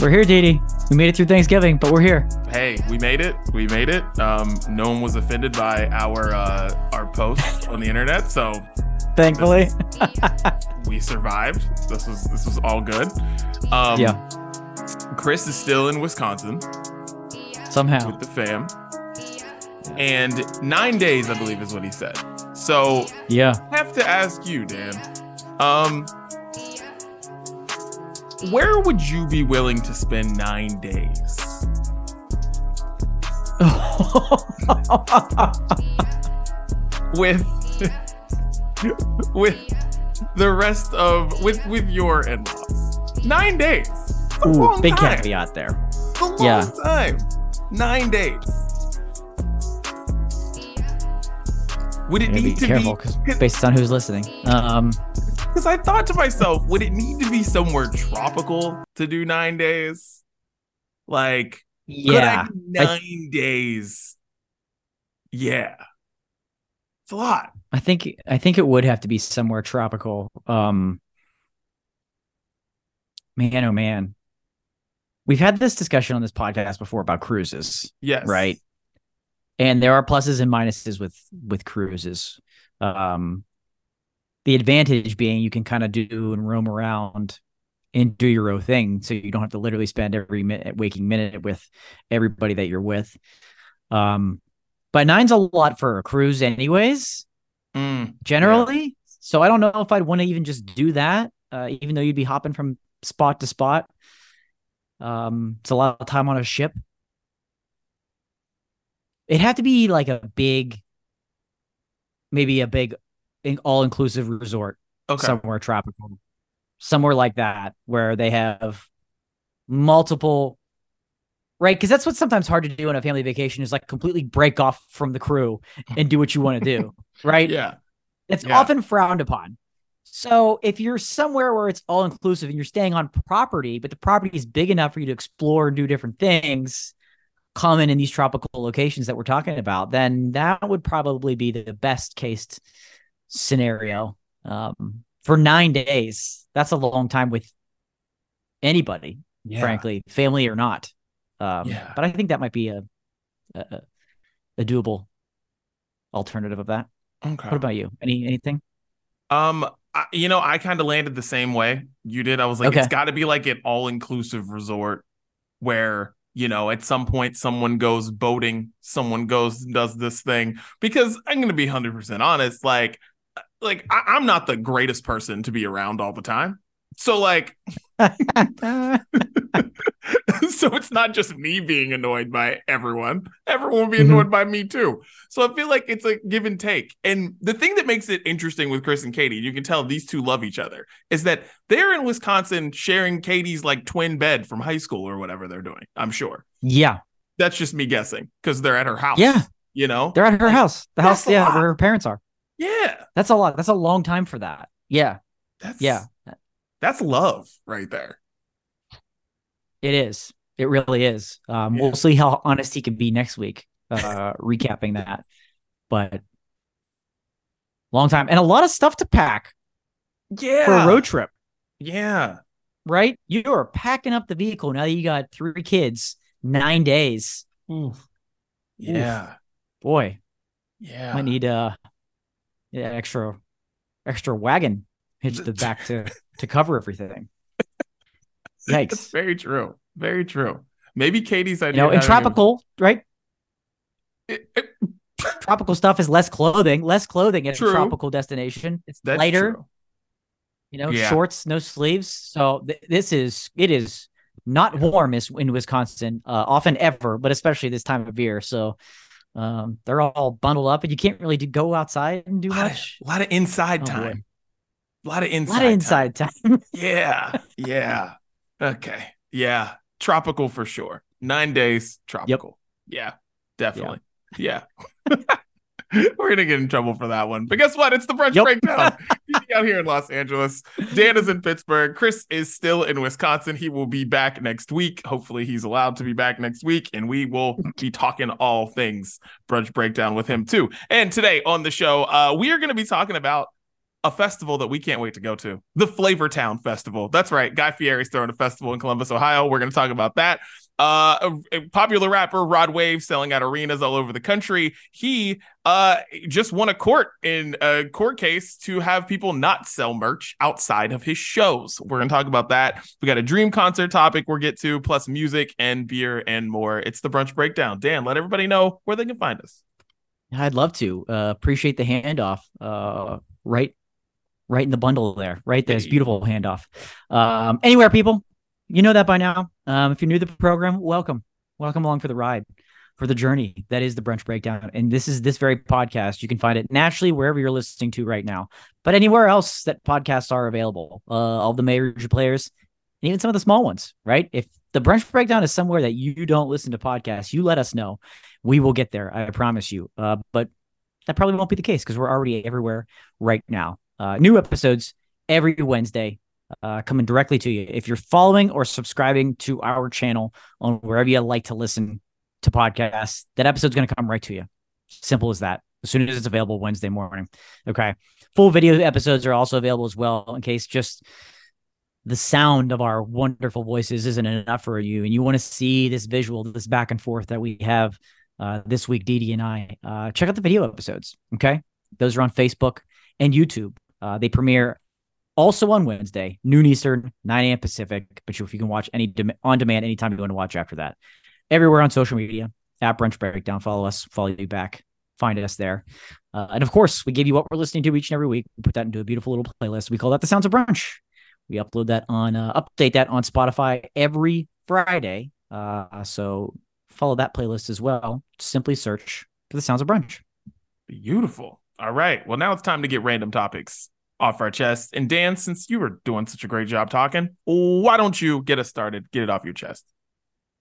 We're here, Didi. We made it through Thanksgiving, but we're here. Hey, we made it. We made it. Um, no one was offended by our uh, our post on the internet, so thankfully we survived. This was this was all good. Um, yeah. Chris is still in Wisconsin somehow with the fam, and nine days, I believe, is what he said. So yeah, I have to ask you, Dan. Um, where would you be willing to spend nine days? with with the rest of with with your in-laws. Nine days. Ooh, big time. caveat there. It's a long yeah. time. Nine days. Would it need be to careful, be based on who's listening? Um, because I thought to myself, would it need to be somewhere tropical to do nine days? Like, yeah, nine days. Yeah, it's a lot. I think I think it would have to be somewhere tropical. Um, man, oh man, we've had this discussion on this podcast before about cruises. Yes, right. And there are pluses and minuses with with cruises. Um, the advantage being you can kind of do and roam around and do your own thing. So you don't have to literally spend every minute waking minute with everybody that you're with. Um but nine's a lot for a cruise anyways mm, generally. yeah. so i don't know if i'd want to even just do that uh, even though you'd be hopping from spot to spot. Um it's a lot of time on a ship. It had to be like a big maybe a big all inclusive resort okay. somewhere tropical, somewhere like that where they have multiple right because that's what's sometimes hard to do on a family vacation is like completely break off from the crew and do what you want to do right yeah it's yeah. often frowned upon so if you're somewhere where it's all inclusive and you're staying on property but the property is big enough for you to explore and do different things common in these tropical locations that we're talking about then that would probably be the best case scenario um, for nine days. That's a long time with anybody, yeah. frankly, family or not. Um, yeah. But I think that might be a, a, a doable alternative of that. Okay. What about you? Any anything? Um, I, you know, I kind of landed the same way you did. I was like, okay. it's got to be like an all inclusive resort where you know, at some point someone goes boating, someone goes does this thing. Because I'm going to be 100% honest, like like I, am not the greatest person to be around all the time. So like so it's not just me being annoyed by everyone. Everyone will be mm-hmm. annoyed mm-hmm. by me too. So I feel like it's a give and take. And the thing that makes it interesting with Chris and Katie, you can tell these two love each other, is that they're in Wisconsin sharing Katie's like twin bed from high school or whatever they're doing. I'm sure. Yeah. That's just me guessing because they're at her house. Yeah. You know? They're at her house. The house, yeah, where her parents are. Yeah. That's a lot. That's a long time for that. Yeah. That's yeah. That's love right there. It is. It really is. Um, yeah. We'll see how honest he can be next week, uh, recapping that. But long time and a lot of stuff to pack. Yeah. For a road trip. Yeah. Right? You are packing up the vehicle now that you got three kids, nine days. Oof. Yeah. Oof. Boy. Yeah. I need uh yeah, extra extra wagon hitched the back to to cover everything. Yikes! That's very true. Very true. Maybe Katie's idea. You know, in tropical, a... right? It, it... tropical stuff is less clothing, less clothing at true. a tropical destination. It's That's lighter. True. You know, yeah. shorts, no sleeves. So th- this is it is not warm is in Wisconsin, uh, often ever, but especially this time of year. So um, they're all bundled up, and you can't really do, go outside and do a much. Of, a lot of inside oh, time. A lot of inside. A lot of inside time. time. yeah, yeah. Okay, yeah. Tropical for sure. Nine days. Tropical. Yep. Yeah, definitely. Yeah. yeah. We're gonna get in trouble for that one. But guess what? It's the brunch yep. breakdown. out here in Los Angeles. Dan is in Pittsburgh. Chris is still in Wisconsin. He will be back next week. Hopefully, he's allowed to be back next week, and we will be talking all things brunch breakdown with him too. And today on the show, uh, we are going to be talking about a festival that we can't wait to go to the Flavortown Festival. That's right. Guy Fieri's throwing a festival in Columbus, Ohio. We're going to talk about that. Uh, a, a popular rapper Rod Wave selling out arenas all over the country. He uh just won a court in a court case to have people not sell merch outside of his shows. We're gonna talk about that. We got a dream concert topic we'll get to, plus music and beer and more. It's the brunch breakdown. Dan, let everybody know where they can find us. I'd love to. Uh, appreciate the handoff. Uh, right, right in the bundle there. Right there's beautiful handoff. Um, anywhere, people, you know that by now. Um, if you're new to the program, welcome, welcome along for the ride, for the journey that is the brunch breakdown. And this is this very podcast. You can find it naturally wherever you're listening to right now, but anywhere else that podcasts are available. Uh, all the major players, and even some of the small ones. Right. If the brunch breakdown is somewhere that you don't listen to podcasts, you let us know. We will get there. I promise you. Uh, but that probably won't be the case because we're already everywhere right now. Uh, new episodes every Wednesday uh, coming directly to you. If you're following or subscribing to our channel on wherever you like to listen to podcasts, that episode's going to come right to you. Simple as that. As soon as it's available Wednesday morning. Okay. Full video episodes are also available as well in case just the sound of our wonderful voices isn't enough for you and you want to see this visual, this back and forth that we have uh, this week, Didi and I, uh, check out the video episodes. Okay. Those are on Facebook and YouTube. Uh, they premiere also on Wednesday, noon Eastern, 9 a.m. Pacific. But if you can watch any on demand anytime you want to watch after that, everywhere on social media at Brunch Breakdown. Follow us, follow you back, find us there. Uh, and of course, we give you what we're listening to each and every week. We put that into a beautiful little playlist. We call that the Sounds of Brunch. We upload that on, uh, update that on Spotify every Friday. Uh, so follow that playlist as well. Simply search for the Sounds of Brunch. Beautiful. All right. Well, now it's time to get random topics off our chest. And Dan, since you were doing such a great job talking, why don't you get us started? Get it off your chest.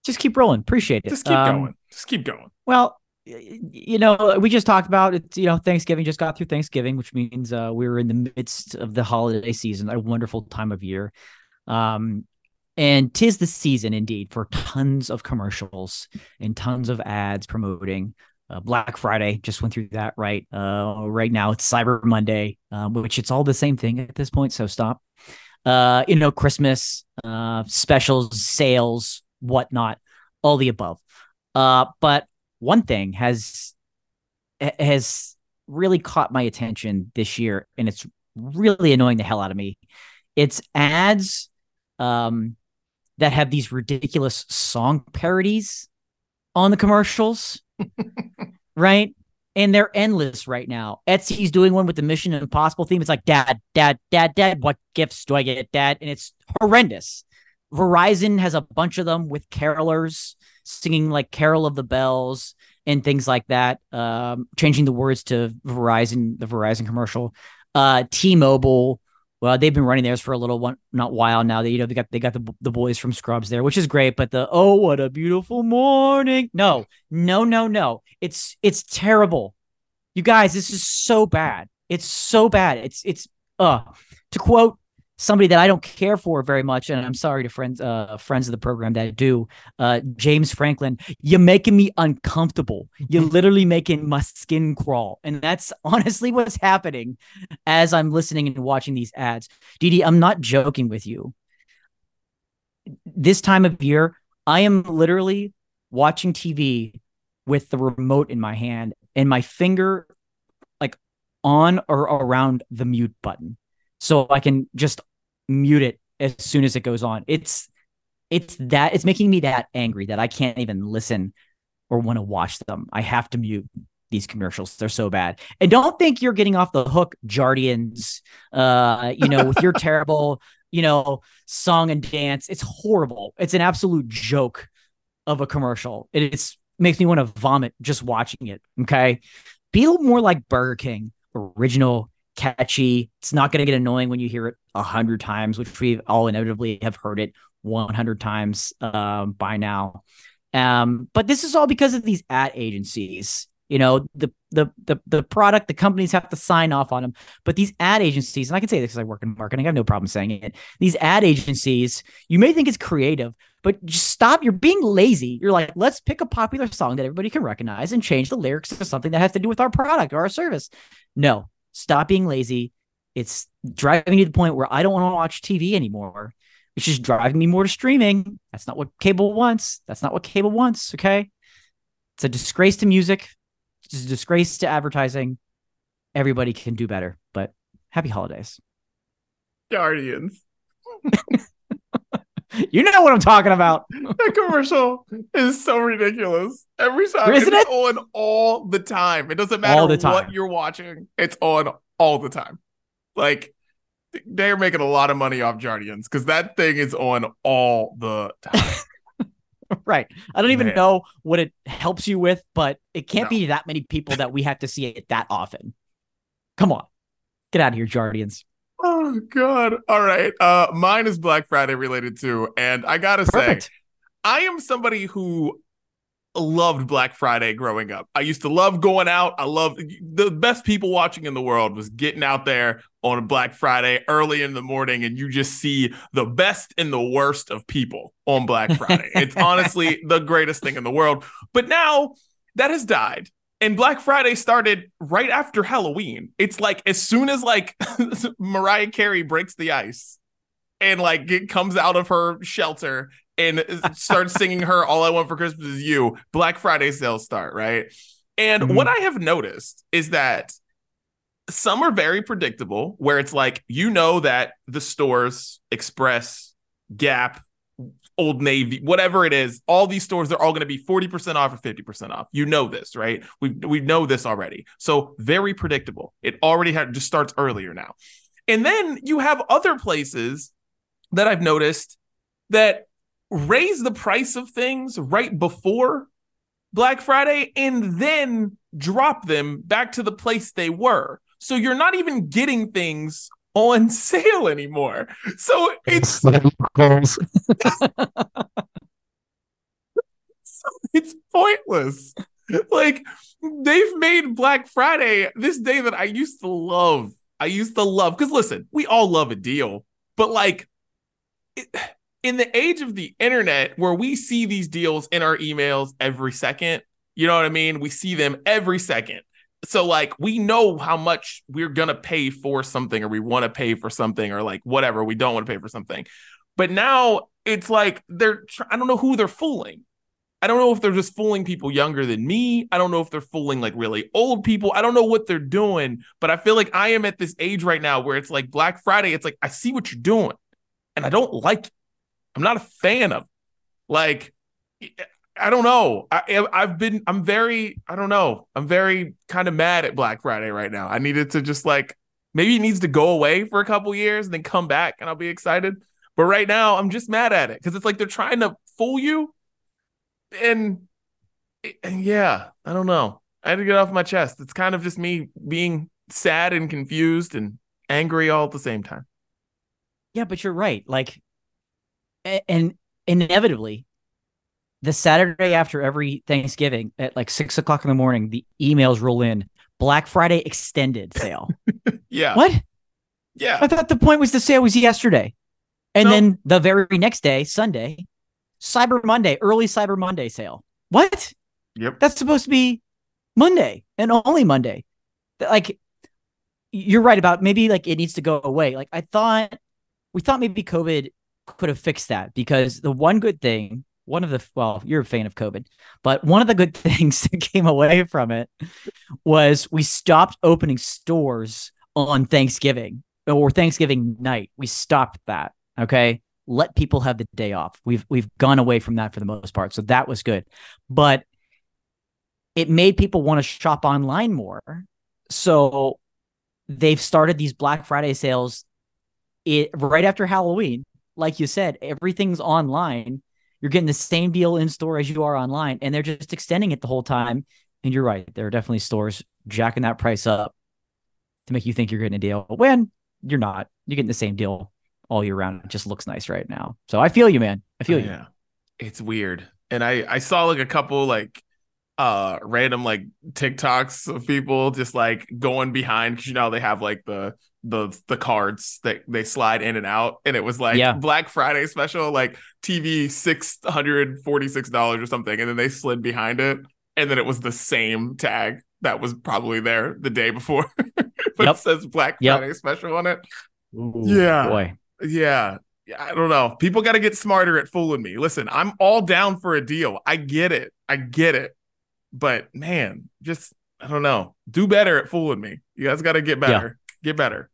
Just keep rolling. Appreciate it. Just keep um, going. Just keep going. Well, you know, we just talked about it. You know, Thanksgiving just got through Thanksgiving, which means uh, we were in the midst of the holiday season, a wonderful time of year. Um, and tis the season indeed for tons of commercials and tons of ads promoting uh, Black Friday just went through that right. Uh, right now it's Cyber Monday, um, which it's all the same thing at this point. So stop. Uh, you know, Christmas uh, specials, sales, whatnot, all the above. Uh, but one thing has has really caught my attention this year, and it's really annoying the hell out of me. It's ads um, that have these ridiculous song parodies on the commercials right? And they're endless right now. Etsy's doing one with the Mission Impossible theme. It's like, Dad, Dad, Dad, Dad, what gifts do I get, Dad? And it's horrendous. Verizon has a bunch of them with carolers singing like Carol of the Bells and things like that, um, changing the words to Verizon, the Verizon commercial. Uh, T-Mobile well, they've been running theirs for a little one, not while now. They you know they got they got the the boys from Scrubs there, which is great. But the oh what a beautiful morning, no, no, no, no, it's it's terrible. You guys, this is so bad. It's so bad. It's it's uh to quote somebody that I don't care for very much, and I'm sorry to friends uh friends of the program that do. Uh James Franklin, you're making me uncomfortable. You're literally making my skin crawl. And that's honestly what's happening as I'm listening and watching these ads. Didi, I'm not joking with you. This time of year, I am literally watching TV with the remote in my hand and my finger like on or around the mute button so I can just mute it as soon as it goes on. It's it's that it's making me that angry that I can't even listen or want to watch them. I have to mute these commercials. They're so bad. And don't think you're getting off the hook, Jardiance, uh, you know, with your terrible, you know, song and dance. It's horrible. It's an absolute joke of a commercial. It it's makes me want to vomit just watching it. Okay. Be a little more like Burger King, original, catchy. It's not going to get annoying when you hear it a hundred times, which we all inevitably have heard it 100 times um, by now. Um, but this is all because of these ad agencies. You know, the the the the product, the companies have to sign off on them. But these ad agencies, and I can say this because I work in marketing, I have no problem saying it. These ad agencies, you may think it's creative, but just stop. You're being lazy. You're like, let's pick a popular song that everybody can recognize and change the lyrics to something that has to do with our product or our service. No, stop being lazy. It's driving me to the point where I don't want to watch TV anymore. It's just driving me more to streaming. That's not what cable wants. That's not what cable wants. Okay. It's a disgrace to music. It's a disgrace to advertising. Everybody can do better, but happy holidays. Jardiance. you know what I'm talking about. that commercial is so ridiculous. Every time Isn't it's it? on all the time. It doesn't matter what you're watching. It's on all the time. Like they're making a lot of money off Jardiance because that thing is on all the time. right. I don't even Man. know what it helps you with, but it can't no. be that many people that we have to see it that often. Come on. Get out of here, Jardiance. Oh god. All right. Uh mine is Black Friday related too. And I gotta Perfect. say, I am somebody who loved Black Friday growing up. I used to love going out. I love the best people watching in the world was getting out there on a Black Friday early in the morning and you just see the best and the worst of people on Black Friday. it's honestly the greatest thing in the world. But now that has died and Black Friday started right after Halloween. It's like as soon as like Mariah Carey breaks the ice and like it comes out of her shelter and starts singing her All I Want for Christmas is You, Black Friday sales start, right? And mm-hmm. what I have noticed is that some are very predictable, where it's like, you know, that the stores, Express, Gap, Old Navy, whatever it is, all these stores, they're all going to be 40% off or 50% off. You know this, right? We we know this already. So very predictable. It already just starts earlier now. And then you have other places that I've noticed that raise the price of things right before Black Friday and then drop them back to the place they were. So you're not even getting things on sale anymore. So it's so it's pointless. Like they've made Black Friday this day that I used to love. I used to love because listen, we all love a deal, but like it, in the age of the internet where we see these deals in our emails every second, you know what I mean? We see them every second so like we know how much we're gonna pay for something or we want to pay for something or like whatever we don't want to pay for something. But now it's like they're i don't know who they're fooling. I don't know if they're just fooling people younger than me. I don't know if they're fooling like really old people. I don't know what they're doing but i feel like i am at this age right now where it's like black friday. It's like i see what you're doing and i don't like it. I'm not a fan of it. like I don't know. I, I've been, I'm very, I don't know. I'm very kind of mad at Black Friday right now. I needed to just like, maybe it needs to go away for a couple years and then come back and I'll be excited. But right now, I'm just mad at it because it's like they're trying to fool you. And, and yeah, I don't know. I had to get off my chest. It's kind of just me being sad and confused and angry all at the same time. Yeah, but you're right. Like, and inevitably, the Saturday after every Thanksgiving at like six o'clock in the morning, the emails roll in. Black Friday extended sale. yeah. What? Yeah. I thought the point was the sale was yesterday. And then the very next day, Sunday, Cyber Monday, early Cyber Monday sale. What? Yep. That's supposed to be Monday and only Monday. Like you're right about maybe like it needs to go away. Like I thought we thought maybe COVID could have fixed that because the one good thing one of the well, you're a fan of COVID, but one of the good things that came away from it was we stopped opening stores on Thanksgiving or Thanksgiving night. We stopped that. Okay. Let people have the day off. We've we've gone away from that for the most part. So that was good. But it made people want to shop online more. So they've started these Black Friday sales it, right after Halloween. Like you said, everything's online you're getting the same deal in store as you are online, and they're just extending it the whole time. And you're right, there are definitely stores jacking that price up to make you think you're getting a deal when you're not. You're getting the same deal all year round. It just looks nice right now. So I feel you, man. I feel oh, you. Yeah, it's weird. And I I saw like a couple like uh random like TikToks of people just like going behind because you know they have like the the the cards that they slide in and out and it was like yeah. black friday special like tv $646 or something and then they slid behind it and then it was the same tag that was probably there the day before but Yep. it says Black Yep. Friday special on it. Ooh, Yeah. boy. Yeah. Yeah, I don't know. People got to get smarter at fooling me. Listen, I'm all down for a deal. I get it. I get it. But man, just I don't know. Do better at fooling me. You guys got to get better. Get better.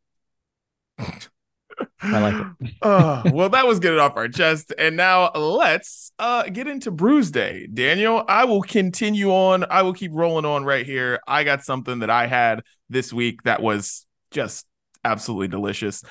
I like it. oh, well, that was getting off our chest. And now let's uh get into Bruise Day. Daniel, I will continue on. I will keep rolling on right here. I got something that I had this week that was just absolutely delicious.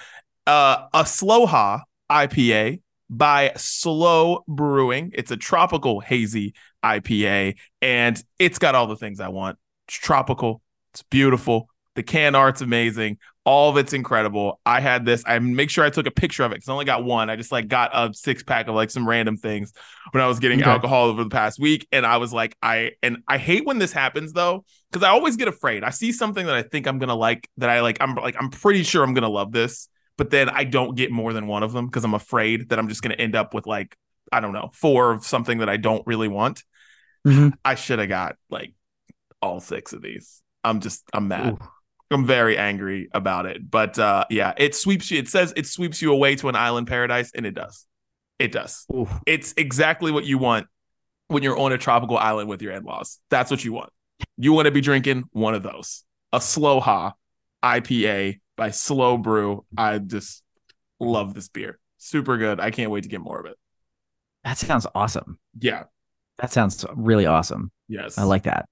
Uh a Sloha IPA by Slow Brewing. It's a tropical hazy IPA and it's got all the things I want. It's tropical, it's beautiful. The can art's amazing. All of it's incredible. I had this. I make sure I took a picture of it because I only got one. I just like got a six pack of like some random things when I was getting Okay. alcohol over the past week. And I was like, I and I hate when this happens though, because I always get afraid. I see something that I think I'm gonna like that I like. I'm like, I'm pretty sure I'm gonna love this, but then I don't get more than one of them because I'm afraid that I'm just gonna end up with like, I don't know, four of something that I don't really want. Mhm. I should have got like all six of these. I'm just I'm mad. Ooh. I'm very angry about it. But uh yeah, it sweeps you. It says it sweeps you away to an island paradise, and it does. It does. Ooh. It's exactly what you want when you're on a tropical island with your in-laws. That's what you want. You want to be drinking one of those. A slow ha IPA by Slow Brew. I just love this beer. Super good. I can't wait to get more of it. That sounds awesome. Yeah. That sounds really awesome. Yes. I like that.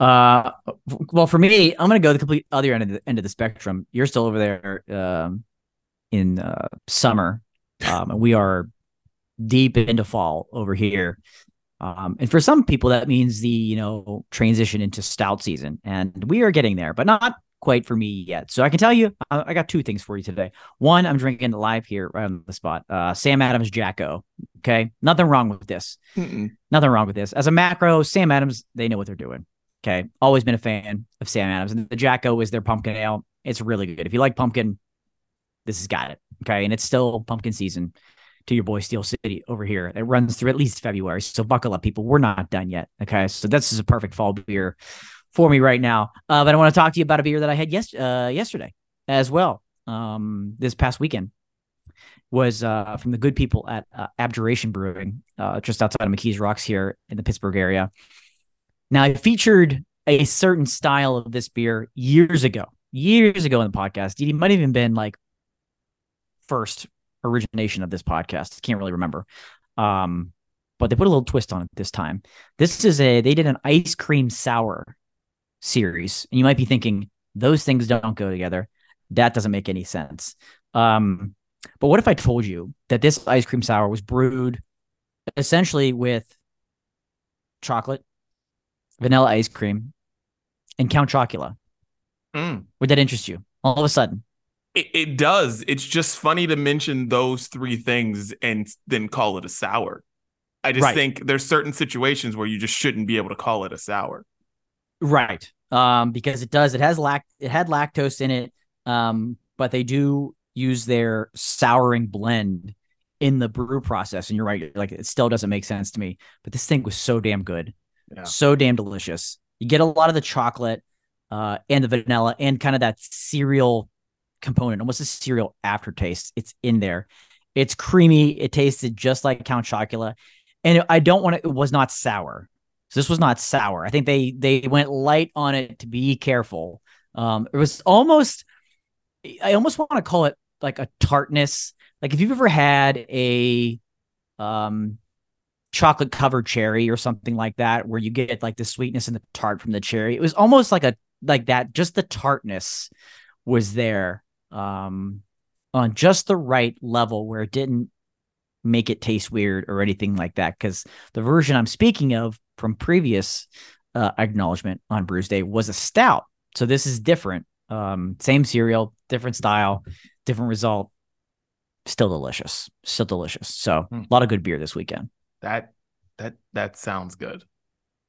Uh, well, for me, I'm gonna go the complete other end of the end of the spectrum. You're still over there, um, in uh, summer, um, and we are deep into fall over here. Um, and for some people, that means the you know transition into stout season, and we are getting there, but not quite for me yet. So I can tell you, I, I got two things for you today. One, I'm drinking live here right on the spot. Uh, Sam Adams Jack-O. Okay, nothing wrong with this. Mm-mm. Nothing wrong with this. As a macro, Sam Adams, they know what they're doing. Okay. Always been a fan of Sam Adams. And the Jack-O is their pumpkin ale. It's really good. If you like pumpkin, this has got it. Okay. And it's still pumpkin season to your boy Steel City over here. It runs through at least February. So buckle up, people. We're not done yet. Okay. So this is a perfect fall beer for me right now. Uh, but I want to talk to you about a beer that I had yes, uh, yesterday as well. Um, this past weekend was uh, from the good people at uh, Abjuration Brewing, uh, just outside of McKees Rocks here in the Pittsburgh area. Now, I featured a certain style of this beer years ago, years ago in the podcast. It might have even been like first origination of this podcast. Can't really remember. Um, but they put a little twist on it this time. This is a they did an ice cream sour series, and you might be thinking those things don't go together. That doesn't make any sense. Um, but what if I told you that this ice cream sour was brewed essentially with chocolate, vanilla ice cream, and Count Chocula? Mm. Would that interest you? All of a sudden, It, it does. It's just funny to mention those three things and then call it a sour. I just Right. think there's certain situations where you just shouldn't be able to call it a sour. Right? Um, because it does. It has lact. It had lactose in it. Um, but they do use their souring blend in the brew process. And you're right. Like it still doesn't make sense to me. But this thing was so damn good. Yeah. So damn delicious. You get a lot of the chocolate, uh, and the vanilla, and kind of that cereal component, almost a cereal aftertaste. It's in there. It's creamy. It tasted just like Count Chocula, and I don't want to. It was not sour. So this was not sour. I think they they went light on it to be careful. Um, it was almost. I almost want to call it like a tartness. Like if you've ever had a, um, chocolate covered cherry or something like that, where you get like the sweetness and the tart from the cherry. It was almost like a like that. Just the tartness was there, um, on just the right level where it didn't make it taste weird or anything like that. Because the version I'm speaking of from previous uh, acknowledgement on Bruce Day was a stout. So this is different. Um, same cereal, different style, different result. Still delicious. Still delicious. So Hmm. a lot of good beer this weekend. That that that sounds good.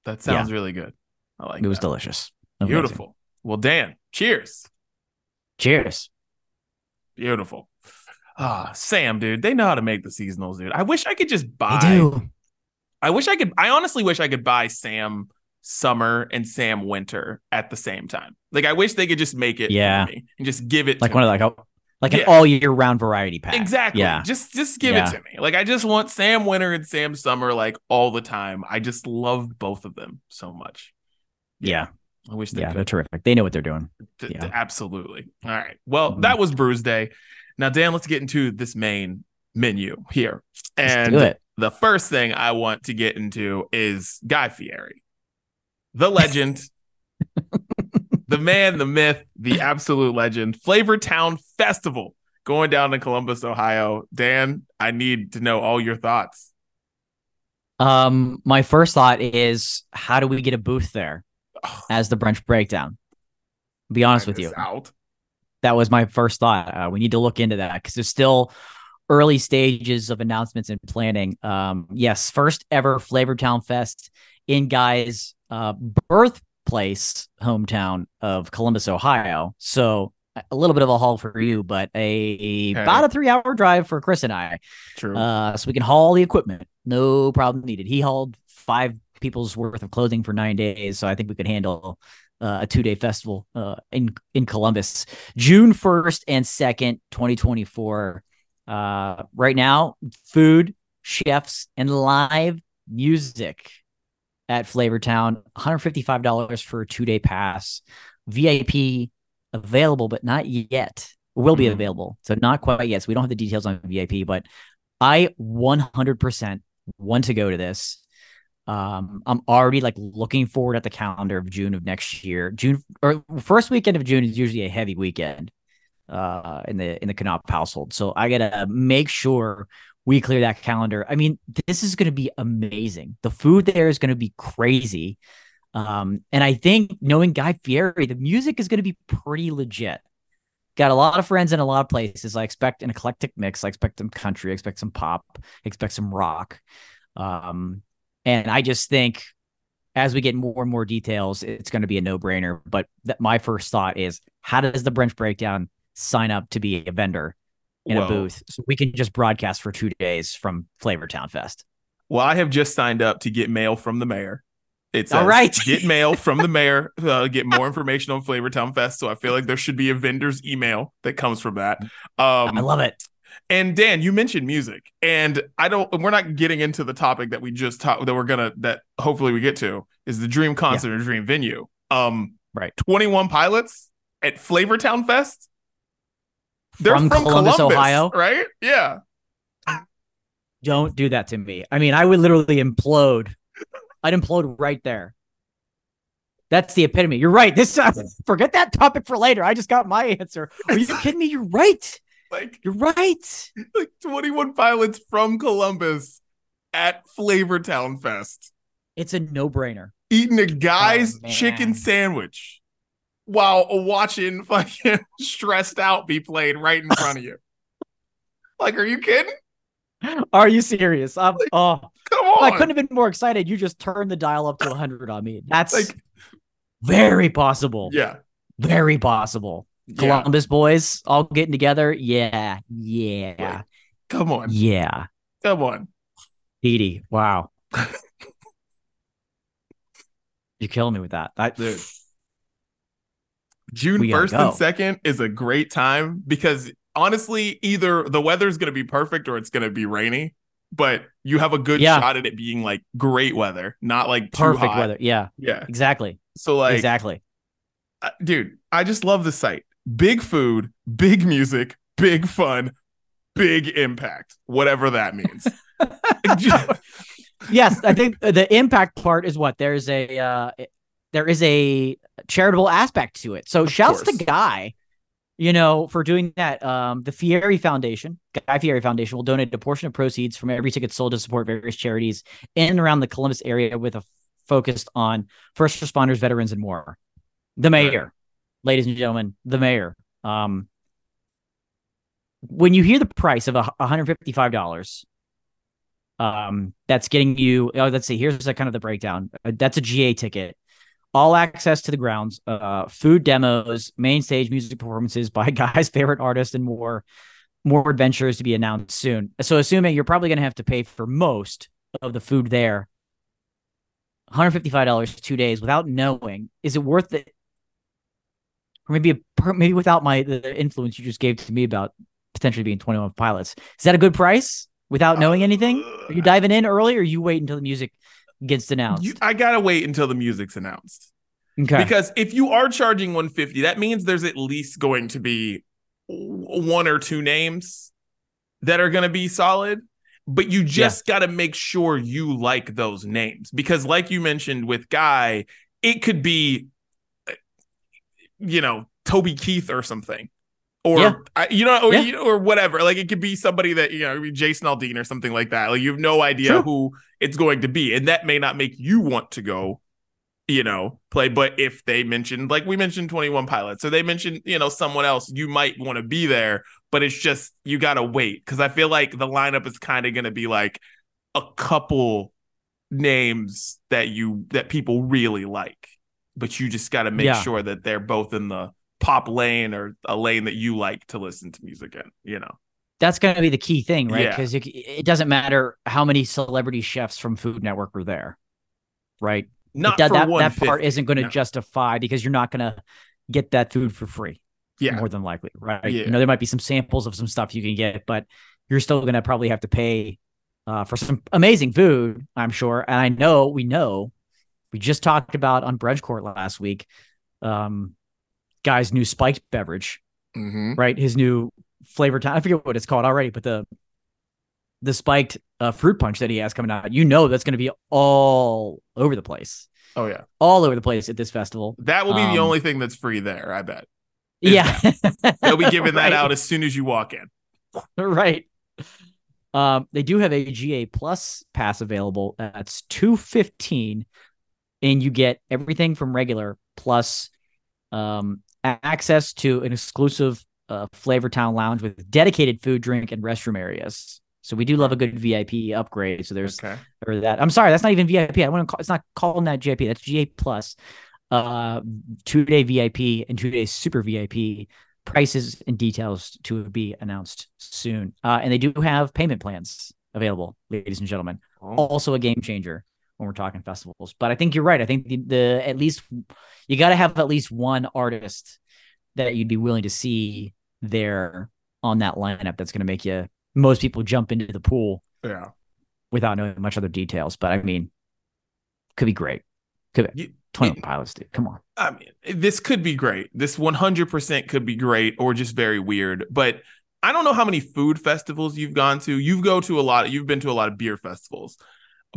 That sounds really good. I like it It was delicious. Amazing. Beautiful. Well, Dan, cheers. Cheers. Beautiful. Ah, Sam, dude, they know how to make the seasonals, dude. I wish I could just buy. I wish I could. I honestly wish I could buy Sam Summer and Sam Winter at the same time. Like I wish they could just make it Yeah. and just give it like to one me. of like a like an all year round variety pack. Exactly. Yeah. Just just give Yeah. it to me. Like I just want Sam Winter and Sam Summer like all the time. I just love both of them so much. Yeah. I wish they Yeah. could. They're terrific. They know what they're doing. D- Yeah. absolutely. All right. Well, Mhm. that was Bruise Day. Now, Dan, let's get into this main menu here. Let's And do it. The first thing I want to get into is Guy Fieri, the legend, the man, the myth, the absolute legend, Flavortown Festival going down in Columbus, Ohio. Dan, I need to know all your thoughts. Um, my first thought is how do we get a booth there as the brunch breakdown? Be honest with you. Out. that was my first thought. Uh, we need to look into that because there's still early stages of announcements and planning. Um, yes, first ever Flavortown Fest in Guy's uh, birthplace, hometown of Columbus, Ohio. So a little bit of a haul for you, but a about a three hour drive for Chris and I. True. Uh, so we can haul the equipment. No problem needed. He hauled five people's worth of clothing for nine days, so I think we could handle uh, a two day festival uh, in in Columbus, June first and second, twenty twenty four. Uh, right now, food, chefs, and live music at Flavortown. One hundred fifty five dollars for a two day pass. VIP available, but not yet. Will be Mhm. available, so not quite yet. So we don't have the details on VIP, but I 100% want to go to this. Um, I'm already like looking forward at the calendar of June of next year. June or first weekend of June is usually a heavy weekend uh in the in the Knopf household. So I gotta make sure we clear that calendar. I mean, this is gonna be amazing. The food there is gonna be crazy. Um, and I think knowing Guy Fieri, the music is gonna be pretty legit got a lot of friends in a lot of places. I expect an eclectic mix. I expect some country, I expect some pop, I expect some rock. Um, and I just think as we get more and more details, it's going to be a no brainer. But that my first thought is how does the Brunch Breakdown sign up to be a vendor in a booth so we can just broadcast for two days from Flavortown Fest? Well, I have just signed up to get mail from the mayor. It's All right. get mail from the mayor, uh, get more information on Flavortown Fest. So I feel like there should be a vendor's email that comes from that. Um, I love it. and Dan, you mentioned music, and I don't. We're not getting into the topic that we just talked that we're gonna that hopefully we get to is the dream concert or dream venue. Um, Right. Twenty One Pilots at Flavortown Fest. They're From from, Columbus, Columbus, Ohio? right? Yeah. Don't do that to me. I mean, I would literally implode. I'd implode right there. That's the epitome. You're right. This uh, forget that topic for later. I just got my answer. Are you kidding me? You're right. Like You're right. like 21 pilots from Columbus at Flavortown Fest It's a no-brainer. eating a guy's Oh, chicken sandwich while watching fucking stressed out be played right in front of you. Like, are you kidding? Are you serious? I'm, oh, Come on. I couldn't have been more excited. You just turned the dial up to 100 on me. That's like, very possible. yeah. Very possible. Yeah. Columbus boys all getting together. Yeah. Yeah. Like, Come on. Yeah. Come on. Edie. Wow. you killing me with that. That Dude. June We 1st go. and 2nd is a great time because honestly, either the weather's going to be perfect or it's going to be rainy, but you have a good Yeah. shot at it being like great weather, not like perfect weather. Yeah. Yeah. Exactly. So like, exactly. uh, dude, I just love the site. Big food, big music, big fun, big impact, whatever that means. yes, I think the impact part is what there's a uh, there is a charitable aspect to it. So Of shouts course. to Guy, you know, for doing that. Um, the Fieri Foundation, Guy Fieri Foundation, will donate a portion of proceeds from every ticket sold to support various charities in and around the Columbus area with a f- focus on first responders, veterans, and more. The mayor, ladies and gentlemen, the mayor. Um, when you hear the price of a $155 um that's getting you oh let's see here's a kind of the breakdown Uh, that's a ga ticket all access to the grounds uh food demos main stage music performances by guys favorite artists and more more adventures to be announced soon so assuming you're probably going to have to pay for most of the food there $155 two days without knowing, is it worth it? Or maybe a, maybe without my the influence you just gave to me about potentially being 21 pilots. Is that a good price without knowing anything? Are you diving in early or you wait until the music gets announced? You, I gotta wait until the music's announced. Okay. Because if you are charging 150, that means there's at least going to be one or two names that are going to be solid. But you just yeah. got to make sure you like those names because, like you mentioned with Guy, it could be, uh, you know, Toby Keith or something or yeah. you know, or, yeah. you know, or whatever. Like it could be somebody that you know, Jason Aldean or something like that. Like you have no idea who it's going to be, and that may not make you want to go, you know, play. But if they mentioned, like we mentioned, Twenty One Pilots, so they mentioned, you know, someone else, you might want to be there. But it's just you gotta wait because I feel like the lineup is kind of going to be like a couple names that you that people really like, but you just got to make yeah. sure that they're both in the pop lane or a lane that you like to listen to music in, you know. That's going to be the key thing, right? Because yeah. it, it, doesn't matter how many celebrity chefs from Food Network are there, right? Not that, that, that part isn't going to no. justify because you're not going to get that food for free. Yeah. More than likely, right? Yeah. You know, there might be some samples of some stuff you can get, but you're still going to probably have to pay uh, for some amazing food, I'm sure. And I know, we know, we just talked about on Brunch Court last week. Um, guy's new spiked beverage, mm-hmm. right? His new flavor time. I forget what it's called already, but the the spiked uh, fruit punch that he has coming out, you know, that's going to be all over the place. Oh yeah, all over the place at this festival. That will be um, the only thing that's free there. I bet. Yeah, they'll be giving that right. out as soon as you walk in. Right. Um, they do have a GA Plus pass available. That's two fifteen, and you get everything from regular plus um, access to an exclusive uh, Flavor Town lounge with dedicated food, drink, and restroom areas. So we do love a good VIP upgrade. So there's okay. or that. I'm sorry, that's not even VIP. I want to call it's not calling that VIP. That's GA plus. Uh, two day VIP and two day super VIP. Prices and details to be announced soon. Uh, and they do have payment plans available, ladies and gentlemen. Oh. Also a game changer when we're talking festivals. But I think you're right. I think the, the at least you got to have at least one artist that you'd be willing to see there on that lineup that's going to make you most people jump into the pool yeah. without knowing much other details. But i mean could be great. Could be 20 pilots dude. Come on. I mean this could be great. This 100% could be great or just very weird. But i don't know how many food festivals you've gone to. You've go to a lot you've been to a lot of beer festivals.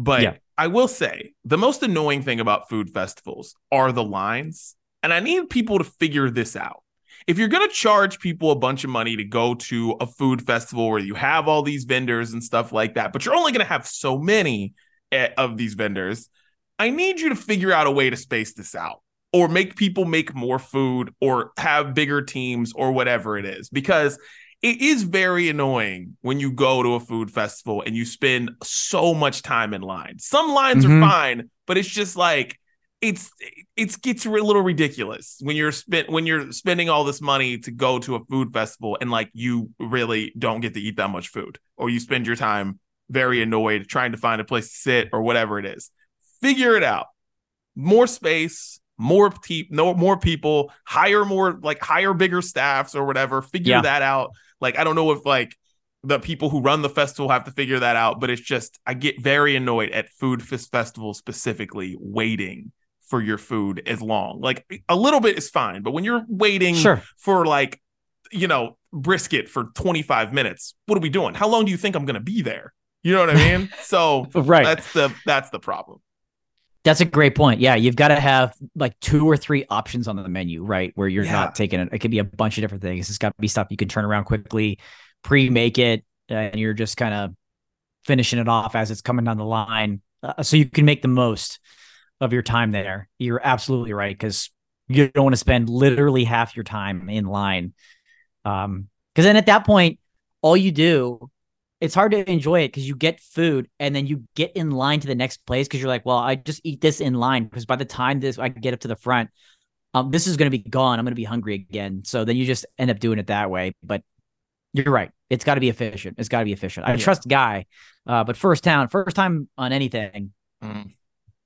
But yeah. I will say the most annoying thing about food festivals are the lines. And I need people to figure this out. If you're going to charge people a bunch of money to go to a food festival where you have all these vendors and stuff like that, but you're only going to have so many eh, of these vendors, I need you to figure out a way to space this out or make people make more food or have bigger teams or whatever it is. Because it is very annoying when you go to a food festival and you spend so much time in line. Some lines mm-hmm. are fine, but it's just like it's it gets a little ridiculous when you're spent when you're spending all this money to go to a food festival and like you really don't get to eat that much food or you spend your time very annoyed trying to find a place to sit or whatever it is. Figure it out. More space, more te- no more people, hire more like hire bigger staffs or whatever. Figure yeah. that out like I don't know if like the people who run the festival have to figure that out, but it's just I get very annoyed at food festivals specifically waiting for your food as long. Like a little bit is fine, but when you're waiting sure. for like you know brisket for 25 minutes, what are we doing? How long do you think I'm going to be there? You know what I mean? So right. that's the that's the problem. That's a great point. Yeah, you've got to have like two or three options on the menu, right? Where you're yeah. not taking it. It could be a bunch of different things. It's got to be stuff you can turn around quickly, pre-make it, and you're just kind of finishing it off as it's coming down the line, uh, so you can make the most of your time there. You're absolutely right because you don't want to spend literally half your time in line. Um, because then at that point, all you do it's hard to enjoy it because you get food and then you get in line to the next place because you're like, well, I just eat this in line because by the time this I get up to the front, um, this is going to be gone. I'm going to be hungry again. So then you just end up doing it that way. But you're right. It's got to be efficient. It's got to be efficient. I yeah. trust Guy, uh, but first town, first time on anything, mm.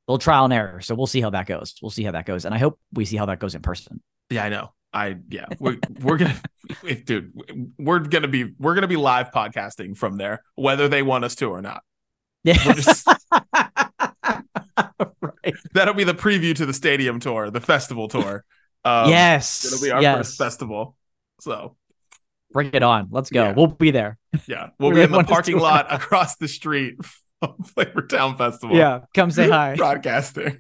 little trial and error. So we'll see how that goes. We'll see how that goes, and I hope we see how that goes in person. Yeah, I know. I yeah, we're we're gonna, dude, we're gonna be we're gonna be live podcasting from there, whether they want us to or not. Yeah, just, right. That'll be the preview to the stadium tour, the festival tour. Um, yes, it'll be our yes. first festival. So bring it on. Let's go. Yeah. We'll be there. Yeah, we'll be in the parking lot across the street from Flavortown Festival. Yeah, come say hi. Broadcasting.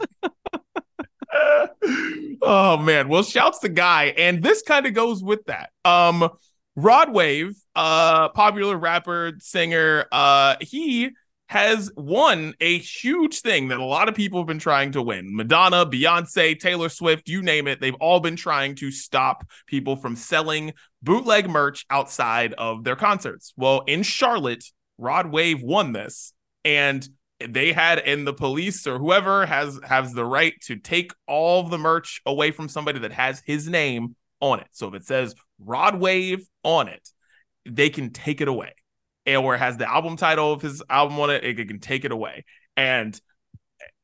oh man. Well, shouts the guy, and this kind of goes with that. Um, Rod Wave, uh, popular rapper, singer, uh, he has won a huge thing that a lot of people have been trying to win. Madonna, Beyonce, Taylor Swift, you name it, they've all been trying to stop people from selling bootleg merch outside of their concerts. Well, in Charlotte, Rod Wave won this, and they had and the police or whoever has has the right to take all the merch away from somebody that has his name on it. So if it says Rod Wave on it, they can take it away. And where it has the album title of his album on it, it can take it away. And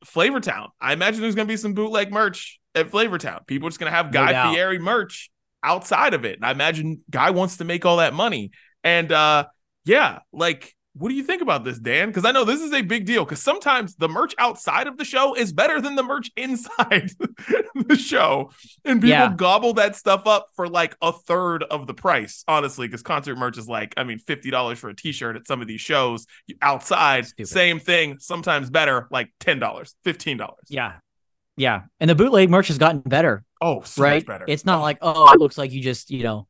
Flavortown, I imagine there's gonna be some bootleg merch at Flavortown. People are just gonna have Guy no Fieri merch outside of it. And I imagine Guy wants to make all that money. And uh yeah, like what do you think about this, Dan? Because I know this is a big deal. Because sometimes the merch outside of the show is better than the merch inside the show, and people yeah. gobble that stuff up for like a third of the price. Honestly, because concert merch is like, I mean, fifty dollars for a T-shirt at some of these shows. Outside, Stupid. same thing. Sometimes better, like ten dollars, fifteen dollars. Yeah, yeah. And the bootleg merch has gotten better. Oh, so right. better. It's not like oh, it looks like you just you know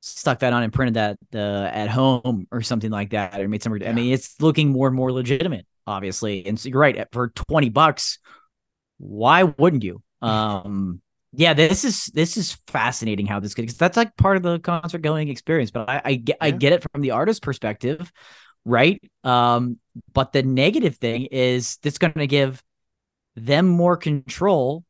stuck that on and printed that uh, at home or something like that or made some yeah. i mean it's looking more and more legitimate obviously and so you're right for 20 bucks why wouldn't you um yeah this is this is fascinating how this could because that's like part of the concert going experience but i i get yeah. i get it from the artist perspective right um but the negative thing is this going to give them more control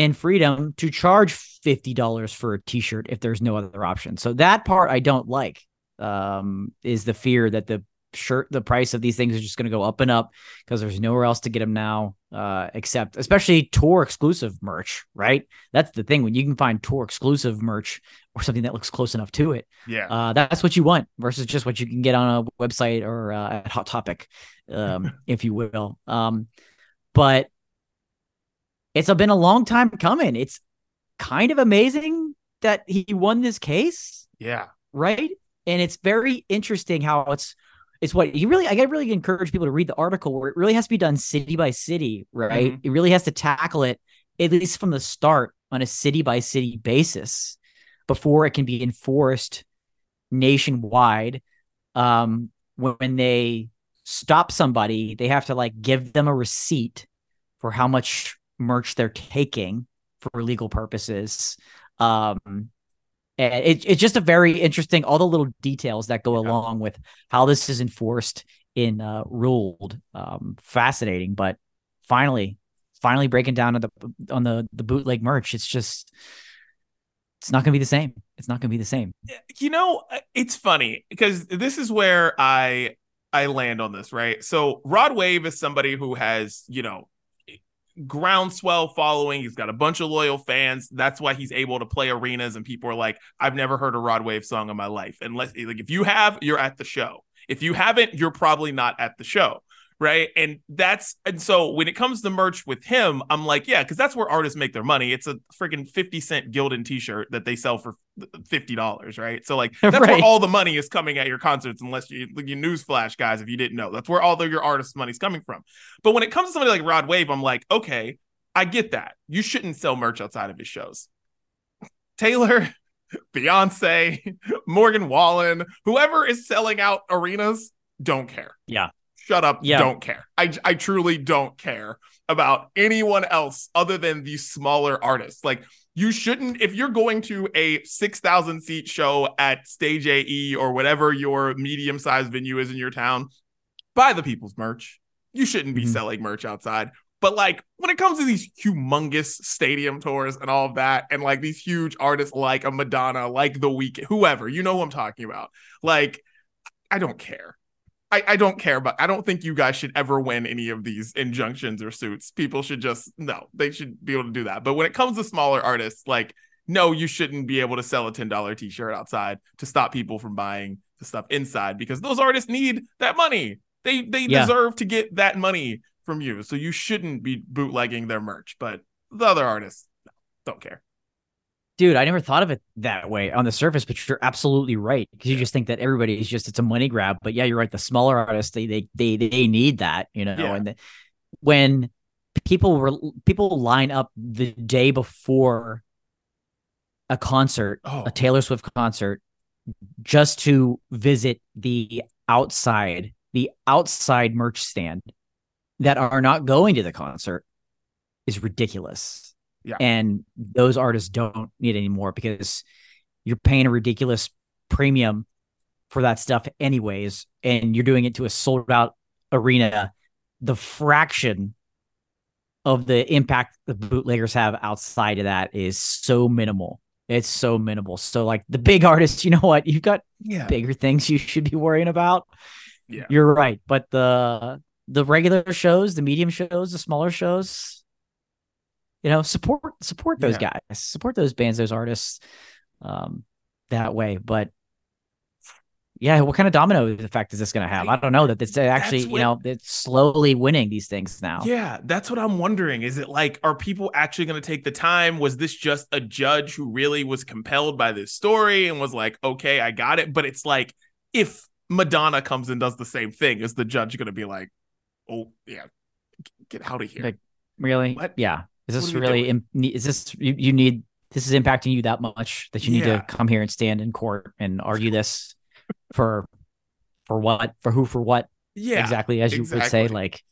and freedom to charge $50 for a t-shirt if there's no other option. So that part I don't like. Um, is the fear that the shirt the price of these things is just going to go up and up because there's nowhere else to get them now uh, except especially tour exclusive merch right that's the thing when you can find tour exclusive merch or something that looks close enough to it yeah uh, that's what you want versus just what you can get on a website or uh, at hot topic um, if you will um, but it's been a long time coming. It's kind of amazing that he won this case. Yeah. Right. And it's very interesting how it's it's what he really I really encourage people to read the article where it really has to be done city by city, right? Mm-hmm. It really has to tackle it at least from the start on a city by city basis before it can be enforced nationwide. Um, when they stop somebody, they have to like give them a receipt for how much merch they're taking for legal purposes. Um, and it, it's just a very interesting, all the little details that go yeah. along with how this is enforced in uh, ruled. Um, fascinating, but finally, finally breaking down on the on the the bootleg merch. It's just it's not going to be the same. It's not going to be the same. You know, uh, it's funny because this is where I I land on this, right? So Rod Wave is somebody who has, you know, groundswell following. He's got a bunch of loyal fans. That's why he's able to play arenas and people are like, I've never heard a Rod Wave song in my life. Unless like if you have, you're at the show. If you haven't, you're probably not at the show right? And that's and so when it comes to merch with him, I'm like, yeah, because that's where artists make their money. It's a freaking 50 cent Gildan t-shirt that they sell for $50, right? So like that's right. where all the money is coming at your concerts, unless you you newsflash, guys, if you didn't know. That's where all the, your artists' money's coming from. But when it comes to somebody like Rod Wave, I'm like, okay, I get that. You shouldn't sell merch outside of his shows. Taylor, Beyonce, Morgan Wallen, whoever is selling out arenas, don't care. Yeah shut up yeah. don't care I, I truly don't care about anyone else other than these smaller artists like you shouldn't if you're going to a 6000 seat show at stage ae or whatever your medium sized venue is in your town buy the people's merch you shouldn't be mm-hmm. selling merch outside but like when it comes to these humongous stadium tours and all of that, and like these huge artists like a Madonna, like The Weeknd, whoever, you know who I'm talking about. Like, I don't care. I, I don't care about I don't think you guys should ever win any of these injunctions or suits. People should just no, they should be able to do that. But when it comes to smaller artists, like no, you shouldn't be able to sell a $10 t-shirt outside to stop people from buying the stuff inside because those artists need that money. They they yeah. deserve to get that money from you. So you shouldn't be bootlegging their merch. But the other artists no, don't care. Dude, I never thought of it that way on the surface, but you're absolutely right because you just think that everybody is just it's a money grab. But yeah, you're right. The smaller artists they they they they need that, you know. Yeah. And the, when people were people line up the day before a concert, oh. a Taylor Swift concert, just to visit the outside, the outside merch stand that are not going to the concert is ridiculous. Yeah. And those artists don't need anymore because you're paying a ridiculous premium for that stuff anyways and you're doing it to a sold out arena. The fraction of the impact the bootleggers have outside of that is so minimal. It's so minimal. So like the big artists you know what? You've got yeah. bigger things you should be worrying about. Yeah. You're right. But the the regular shows the medium shows the smaller shows you know support support those yeah. guys support those bands those artists um that way. But yeah what kind of domino effect is this going to have? I don't know that it's actually what, you know it's slowly winning these things now. Yeah that's what i'm wondering. Is it like are people actually going to take the time? Was this just a judge who really was compelled by this story and was like okay i got it but it's like if madonna comes and does the same thing is the judge going to be like oh yeah get out of here. Like, really? What? yeah is this really? Im- is this you, you, need? This is impacting you that much that you need yeah. to come here and stand in court and argue this for for what? For who? For what? Yeah, exactly. As you exactly. would say, like,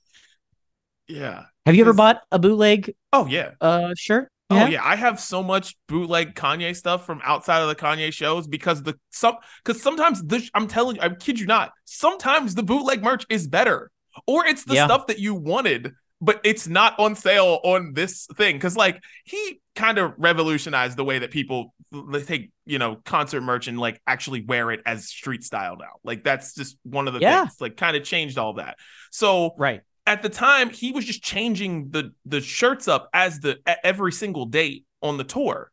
yeah. Have you ever bought a bootleg? Oh yeah. Uh, shirt. Oh yeah? yeah, I have so much bootleg Kanye stuff from outside of the Kanye shows because the some because sometimes the I'm telling you, I kid you not, sometimes the bootleg merch is better, or it's the yeah. stuff that you wanted but it's not on sale on this thing. Because like he kind of revolutionized the way that people take you know concert merch and like actually wear it as street style now. Like that's just one of the yeah. things like kind of changed all that. So right. at the time he was just changing the the shirts up as the every single date on the tour.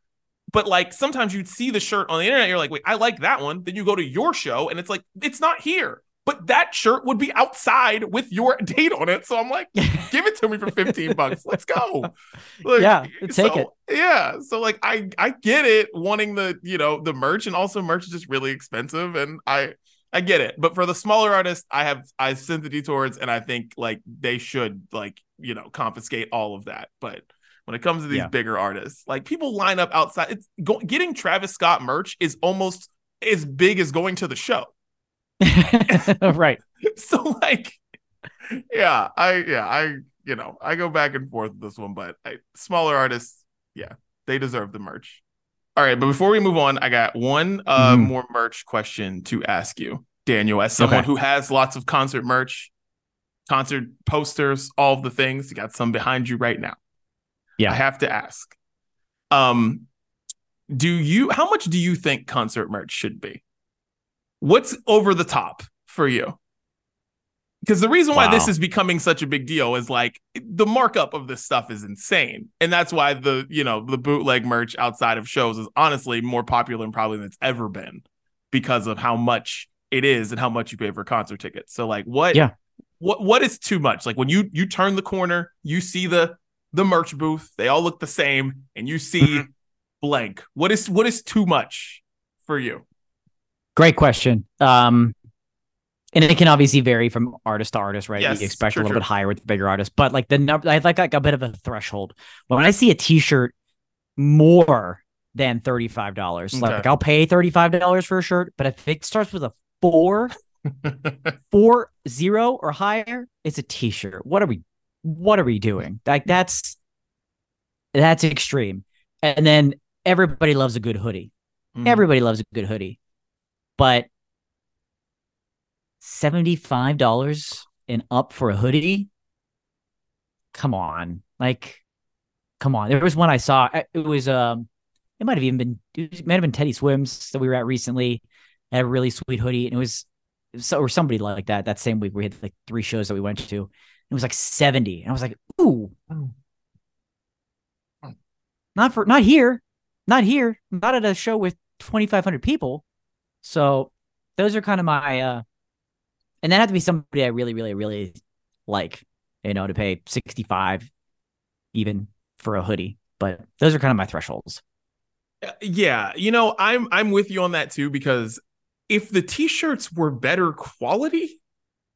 But like sometimes you'd see the shirt on the internet you're like wait i like that one. Then you go to your show and it's like it's not here but that shirt would be outside with your date on it. So I'm like, give it to me for 15 bucks. Let's go. Like, yeah, eh, take so, it. Yeah. So like I I get it wanting the, you know, the merch and also merch is just really expensive and I I get it. But for the smaller artists, I have I sent the detours and I think like they should like, you know, confiscate all of that. But when it comes to these yeah. bigger artists, like people line up outside. It's go, getting Travis Scott merch is almost as big as going to the show. right. So like, yeah, I yeah I you know I go back and forth with this one, but I, smaller artists, yeah, they deserve the merch. All right, but before we move on, I got one uh, mm. more merch question to ask you, Daniel, as someone okay. who has lots of concert merch, concert posters, all the things. You got some behind you right now. Yeah, I have to ask. Um, do you? How much do you think concert merch should be? What's over the top for you? Because the reason why wow. this is becoming such a big deal is like the markup of this stuff is insane. And that's why the, you know, the bootleg merch outside of shows is honestly more popular probably than it's ever been because of how much it is and how much you pay for concert tickets. So like what yeah. what what is too much? Like when you you turn the corner, you see the the merch booth, they all look the same, and you see mm-hmm. blank. What is what is too much for you? Great question. Um, and it can obviously vary from artist to artist, right? Yes, you expect sure, a little sure. bit higher with bigger artists, but like the number, I like like a bit of a threshold. When I see a T-shirt more than thirty five dollars, okay. like I'll pay thirty five dollars for a shirt, but if it starts with a four, four zero or higher, it's a T-shirt. What are we? What are we doing? Like that's that's extreme. And then everybody loves a good hoodie. Mm. Everybody loves a good hoodie but $75 and up for a hoodie? Come on. Like, come on. There was one I saw. It was, um, it might have even been, it might have been Teddy Swims that we were at recently. Had a really sweet hoodie and it was so or somebody like that that same week we had like three shows that we went to. It was like 70. And I was like, ooh. Not for not here. Not here. Not at a show with 2,500 people. So those are kind of my uh and that had to be somebody I really, really, really like, you know, to pay 65 even for a hoodie. But those are kind of my thresholds. Uh, yeah, you know, I'm I'm with you on that too because if the t-shirts were better quality,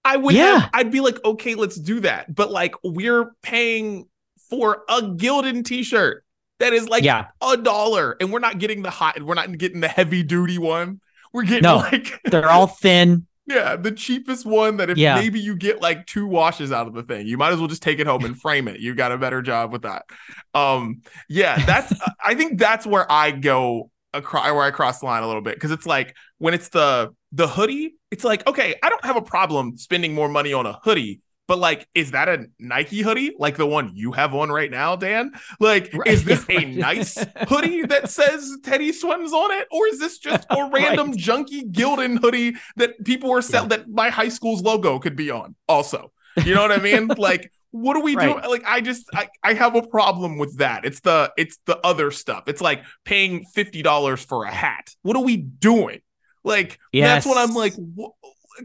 I would yeah. have, I'd be like, okay, let's do that. But like we're paying for a Gildan t-shirt that is like yeah. a dollar, and we're not getting the hot, we're not getting the heavy duty one. We're getting no, like they're all thin. Yeah, the cheapest one that if yeah. maybe you get like two washes out of the thing, you might as well just take it home and frame it. You got a better job with that. Um, yeah, that's I think that's where I go across where I cross the line a little bit because it's like when it's the the hoodie, it's like okay, I don't have a problem spending more money on a hoodie but like, is that a Nike hoodie like the one you have on right now, Dan? Like, right. is this a nice hoodie that says Teddy Swims on it, or is this just a random right. junky Gildan hoodie that people are selling yeah. that my high school's logo could be on? Also, you know what I mean? like, what do we right. do? Like, I just I, I have a problem with that. It's the it's the other stuff. It's like paying fifty dollars for a hat. What are we doing? Like, yes. that's what I'm like. Wh-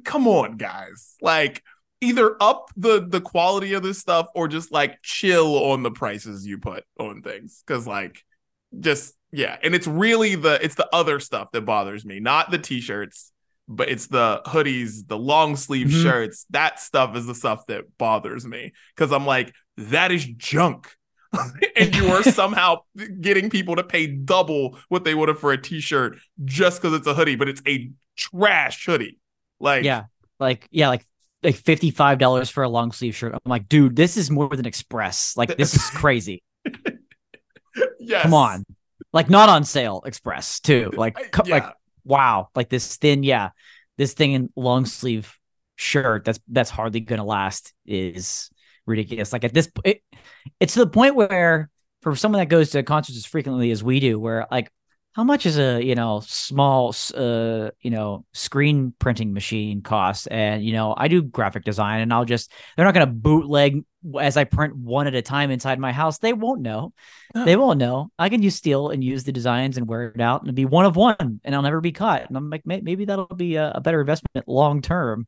come on, guys. Like either up the the quality of this stuff or just like chill on the prices you put on things. Because like just yeah. And it's really the it's the other stuff that bothers me. Not the t-shirts but it's the hoodies the long sleeve mm-hmm. shirts. That stuff is the stuff that bothers me. Because i'm like that is junk. And you are somehow getting people to pay double what they would have for a t-shirt just because it's a hoodie but it's a trash hoodie. Like yeah. Like yeah like like fifty five dollars for a long sleeve shirt. I'm like, dude, this is more than Express. Like this is crazy. yes. Come on, like not on sale. Express too. Like yeah. like wow, like this thin, yeah, this thing in long sleeve shirt that's that's hardly gonna last is ridiculous. Like at this, it, it's to the point where for someone that goes to concerts as frequently as we do, where like how much is a you know small uh you know screen printing machine cost? And you know i do graphic design and i'll just they're not going to bootleg as I print one at a time inside my house, they won't know. Oh. They won't know. I can use steel and use the designs and wear it out and be one of one, and I'll never be caught. And I'm like, maybe that'll be a, better investment long term.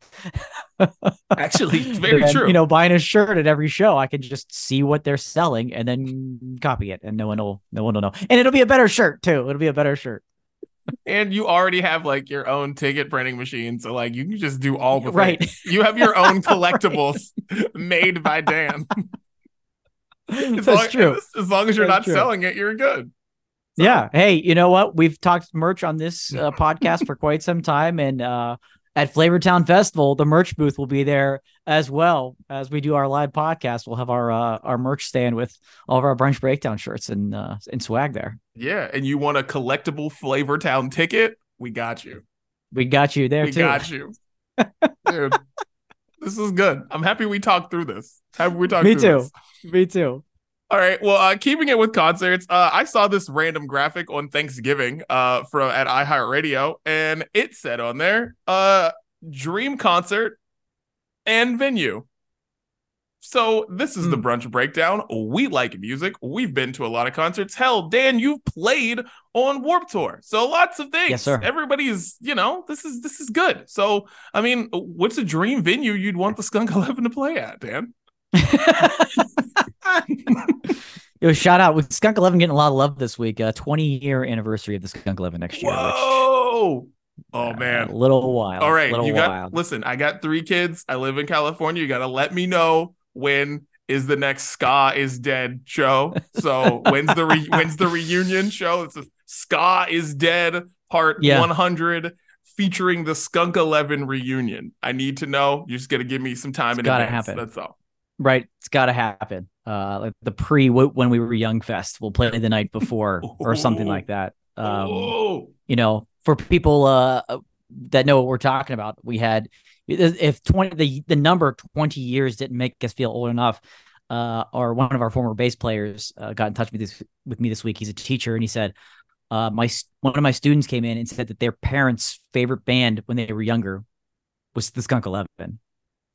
Actually, very than, true. You know, buying a shirt at every show, I can just see what they're selling and then copy it, and no one will, no one will know. And it'll be a better shirt too. It'll be a better shirt and you already have like your own ticket printing machine so like you can just do all the right things. you have your own collectibles made by dan as That's long, true. As, as, long as you're That's not true. selling it you're good so. yeah hey you know what we've talked merch on this uh, podcast for quite some time and uh at Flavortown Festival, the merch booth will be there as well as we do our live podcast. We'll have our uh, our merch stand with all of our brunch breakdown shirts and uh, and swag there. Yeah, and you want a collectible Flavortown ticket? We got you. We got you there we too. got you, dude. this is good. I'm happy we talked through this. Happy we talked. Me too. This. Me too. All right. Well, uh, keeping it with concerts, uh, I saw this random graphic on Thanksgiving uh, from at iHeartRadio, and it said on there, uh, "Dream concert and venue." So this is mm. the hmm. brunch breakdown. We like music. We've been to a lot of concerts. Hell, Dan, you've played on Warped Tour, so lots of things. Yes, sir. Everybody's, you know, this is this is good. So, I mean, what's a dream venue you'd want the Skunk Eleven to play at, Dan? Yo, shout out with Skunk Eleven getting a lot of love this week. Uh, 20 year anniversary of the Skunk Eleven next year. Whoa! Which, oh uh, man, a little while. All right, you got. Wild. Listen, I got three kids. I live in California. You got to let me know when is the next Ska is Dead show. So when's the re- when's the reunion show? It's a Ska is Dead part yeah. 100 featuring the Skunk Eleven reunion. I need to know. You're just gonna give me some time. It's gotta advance. happen. That's all. Right, it's got to happen. Uh, like the pre when we were young fest, we'll play the night before or something like that. Um, you know, for people uh that know what we're talking about, we had if 20 the the number 20 years didn't make us feel old enough uh or one of our former bass players uh, got in touch with this with me this week. He's a teacher and he said uh my one of my students came in and said that their parents favorite band when they were younger was the Skunk Eleven,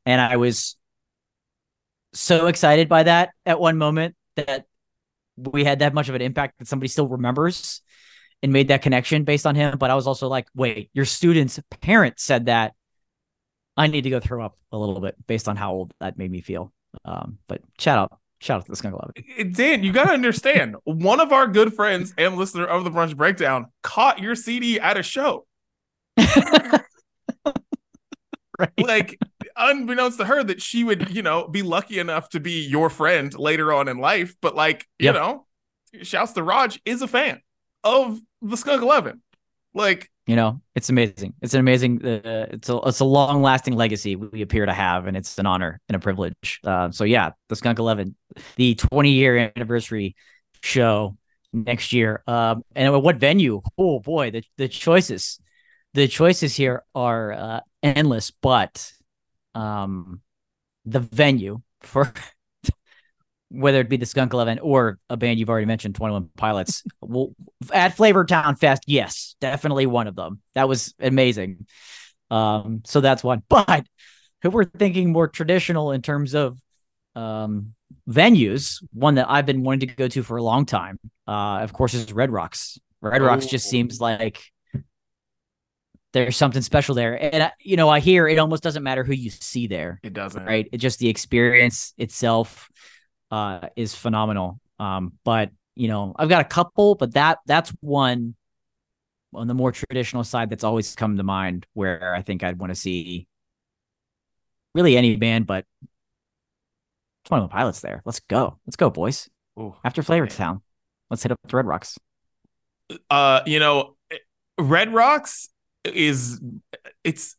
and I was so excited by that at one moment that we had that much of an impact that somebody still remembers and made that connection based on him. But I was also like, wait, your student's parent said that. I need to go throw up a little bit based on how old that made me feel. Um, but shout out, shout out to the Skunk Eleven. Dan, you got to understand, one of our good friends and listener of the Brunch Breakdown caught your CD at a show. right. Like, unbeknownst to her, that she would, you know, be lucky enough to be your friend later on in life. But like, you know, shouts to Raj is a fan of the Skunk Eleven. Like, you know, it's amazing. It's an amazing. Uh, it's a it's a long lasting legacy we appear to have, and it's an honor and a privilege. Uh, so yeah, the Skunk Eleven, the 20 year anniversary show next year. Um, and what venue? Oh boy, the the choices, the choices here are uh, endless. But um, the venue for whether it be the Skunk Eleven or a band you've already mentioned, Twenty One Pilots, well, at Flavortown Fest, yes, definitely one of them. That was amazing. Um, so that's one. But if we're thinking more traditional in terms of um, venues, one that I've been wanting to go to for a long time, uh, of course, is Red Rocks. Red Rocks just seems like there's something special there. And I, you know, I hear it almost doesn't matter who you see there. It doesn't. Right? It just the experience itself uh, is phenomenal. Um, but you know, I've got a couple, but that that's one on the more traditional side that's always come to mind where I think I'd want to see really any band, but it's one pilots there. Let's go. Let's go, boys. Ooh, After Flavortown, let's hit up the Red Rocks. Uh, you know, Red Rocks is it's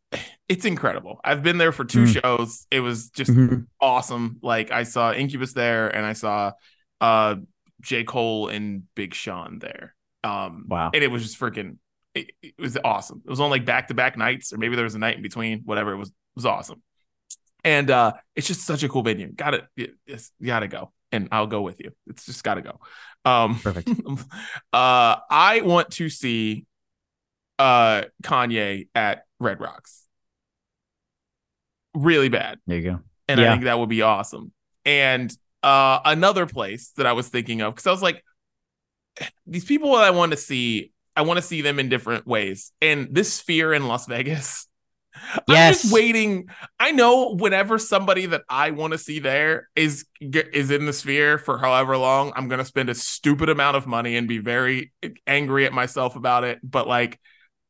it's incredible. I've been there for two mm. shows. It was just mm-hmm. awesome. Like I saw Incubus there and I saw uh J. Cole and Big Sean there. Um wow. And it was just freaking it, it was awesome. It was on like back to back nights, or maybe there was a night in between, whatever. It was it was awesome. And uh it's just such a cool venue. Got it. It's gotta go. And I'll go with you. It's just gotta go. Um perfect. uh I want to see uh Kanye at Red Rocks. Really bad. There you go. And yeah. I think that would be awesome. And uh another place that I was thinking of because I was like, these people that I want to see, I want to see them in different ways. And this sphere in Las Vegas. Yes. I'm just waiting. I know whenever somebody that I want to see there is is in the sphere for however long, I'm gonna spend a stupid amount of money and be very angry at myself about it. But like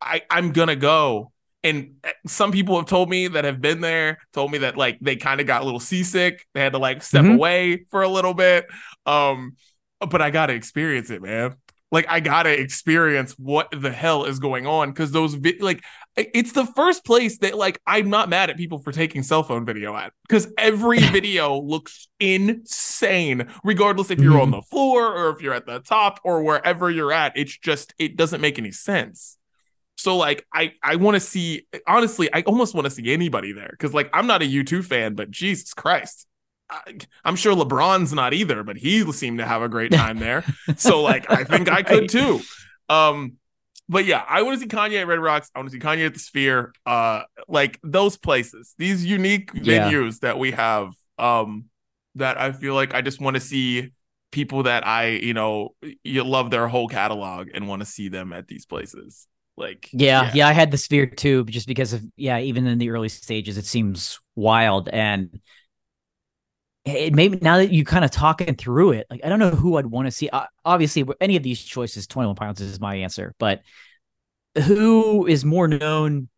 I, I'm gonna go. And some people have told me that have been there, told me that like they kind of got a little seasick. They had to like step mm-hmm. away for a little bit. Um, but I gotta experience it, man. Like I gotta experience what the hell is going on because those vi- like it's the first place that like I'm not mad at people for taking cell phone video at because every video looks insane, regardless if you're mm-hmm. on the floor or if you're at the top or wherever you're at. It's just it doesn't make any sense. So like I I want to see honestly I almost want to see anybody there because like I'm not a U2 fan but Jesus Christ. I, am sure LeBron's not either but he seemed to have a great time there. So like I think I could too. Um but yeah I want to see Kanye at Red Rocks. I want to see Kanye at the Sphere. Uh like those places these unique yeah. venues that we have um that I feel like I just want to see people that I you know you love their whole catalog and want to see them at these places like yeah, yeah, yeah, I had the sphere too, just because of yeah, even in the early stages, it seems wild and it maybe now that you kind of talking through it, like I don't know who I'd want to see. Uh, obviously, any of these choices, Twenty One Pilots is my answer, but who is more known?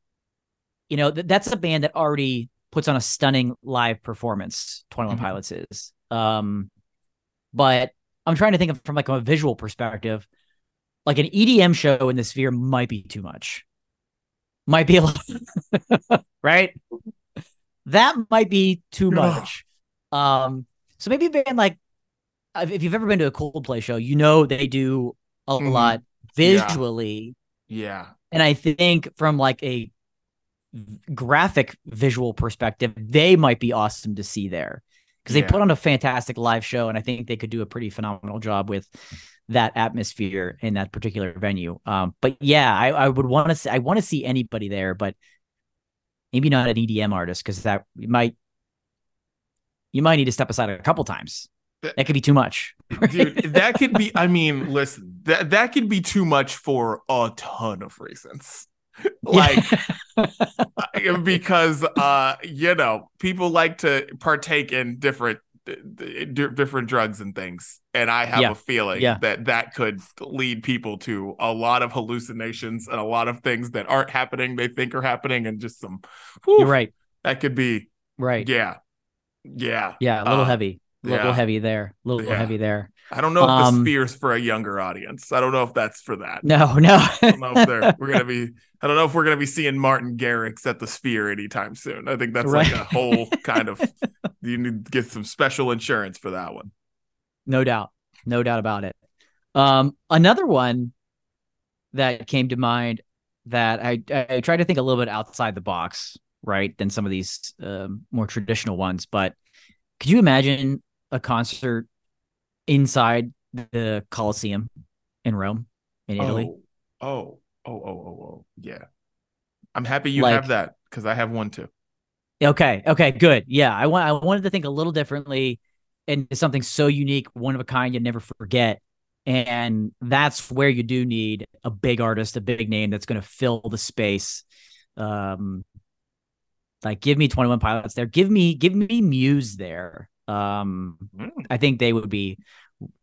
You know, th- that's a band that already puts on a stunning live performance. Twenty One mm-hmm. Pilots is, um, but I'm trying to think of from like a visual perspective like an EDM show in the sphere might be too much. Might be a lot, right? That might be too much. um, so maybe band like if you've ever been to a Coldplay show, you know they do a mm-hmm. lot visually. Yeah. yeah. And I think from like a graphic visual perspective, they might be awesome to see there because they put on a fantastic live show, and I think they could do a pretty phenomenal job with that atmosphere in that particular venue. Um, but yeah, I, I would want to see I want to see anybody there, but maybe not an EDM artist because that you might you might need to step aside a couple times. That, that could be too much. Dude, that could be I mean, listen, that that could be too much for a ton of reasons. like because uh you know, people like to partake in different different drugs and things. And i have yeah. a feeling yeah. that that could lead people to a lot of hallucinations and a lot of things that aren't happening they think are happening and just some whew, you're right. that could be right. yeah. Yeah. Yeah a little uh, heavy a little yeah. heavy there a little yeah. heavy there I don't know if um, the sphere's for a younger audience. I don't know if that's for that. No, no. I don't know if we're gonna be. I don't know if we're gonna be seeing Martin Garrix at the Sphere anytime soon. I think that's right. like a whole kind of. You need to get some special insurance for that one. No doubt, no doubt about it. Um, another one that came to mind that I I tried to think a little bit outside the box, right, than some of these um, more traditional ones. But could you imagine a concert inside the Colosseum in Rome, in Italy. Oh, oh, oh, oh, oh, oh. yeah. I'm happy you have that because I have one too. Okay. Okay. Good. Yeah. I want. I wanted to think a little differently, and something so unique, one of a kind, you never forget. And that's where you do need a big artist, a big name that's going to fill the space. Um, like give me 21 pilots there. Give me, give me Muse there. Um, mm. I think they would be.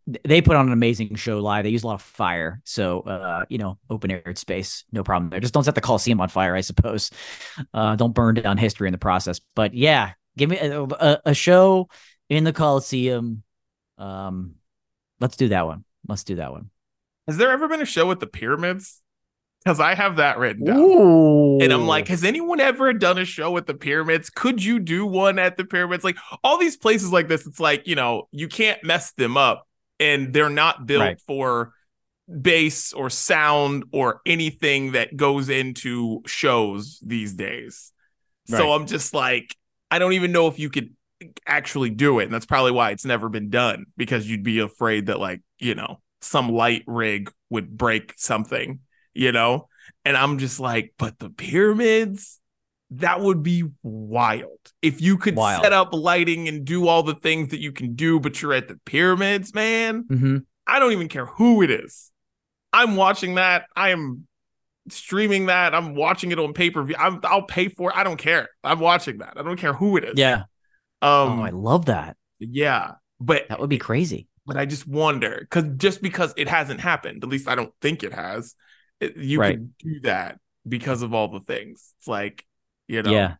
They put on an amazing show live. They use a lot of fire, so uh, you know, open air space, no problem there. Just don't set the Coliseum on fire, I suppose. Uh, don't burn down history in the process. But yeah, give me a, a, a show in the Coliseum. Um, let's do that one. Let's do that one. Has there ever been a show with the pyramids? Because I have that written down. Ooh. And I'm like, has anyone ever done a show at the pyramids? Could you do one at the pyramids? Like all these places like this, it's like, you know, you can't mess them up and they're not built right. for bass or sound or anything that goes into shows these days. Right. So I'm just like, I don't even know if you could actually do it. And that's probably why it's never been done because you'd be afraid that, like, you know, some light rig would break something you know? And I'm just like, but the pyramids, that would be wild. If you could wild. set up lighting and do all the things that you can do, but you're at the pyramids, man. Mm-hmm. I don't even care who it is. I'm watching that. I am streaming that. I'm watching it on pay per view. I'll pay for it. I don't care. I'm watching that. I don't care who it is. Yeah. Um, oh, I love that. Yeah, but that would be crazy. But I just wonder because just because it hasn't happened, at least I don't think it has you right. can do that because of all the things. It's like, you know, yeah.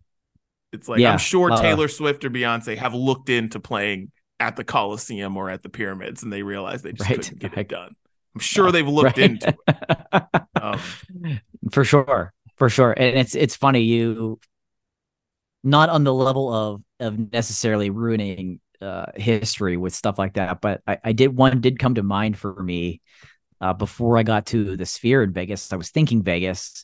It's like yeah. I'm sure uh, Taylor Swift or Beyonce have looked into playing at the Coliseum or at the pyramids and they realized they just right. couldn't get it done. I'm sure no, they've looked right. into it. Um, for sure. For sure. And it's it's funny, you not on the level of of necessarily ruining uh history with stuff like that, but I, I did one did come to mind for me uh, before I got to the Sphere in Vegas. I was thinking Vegas.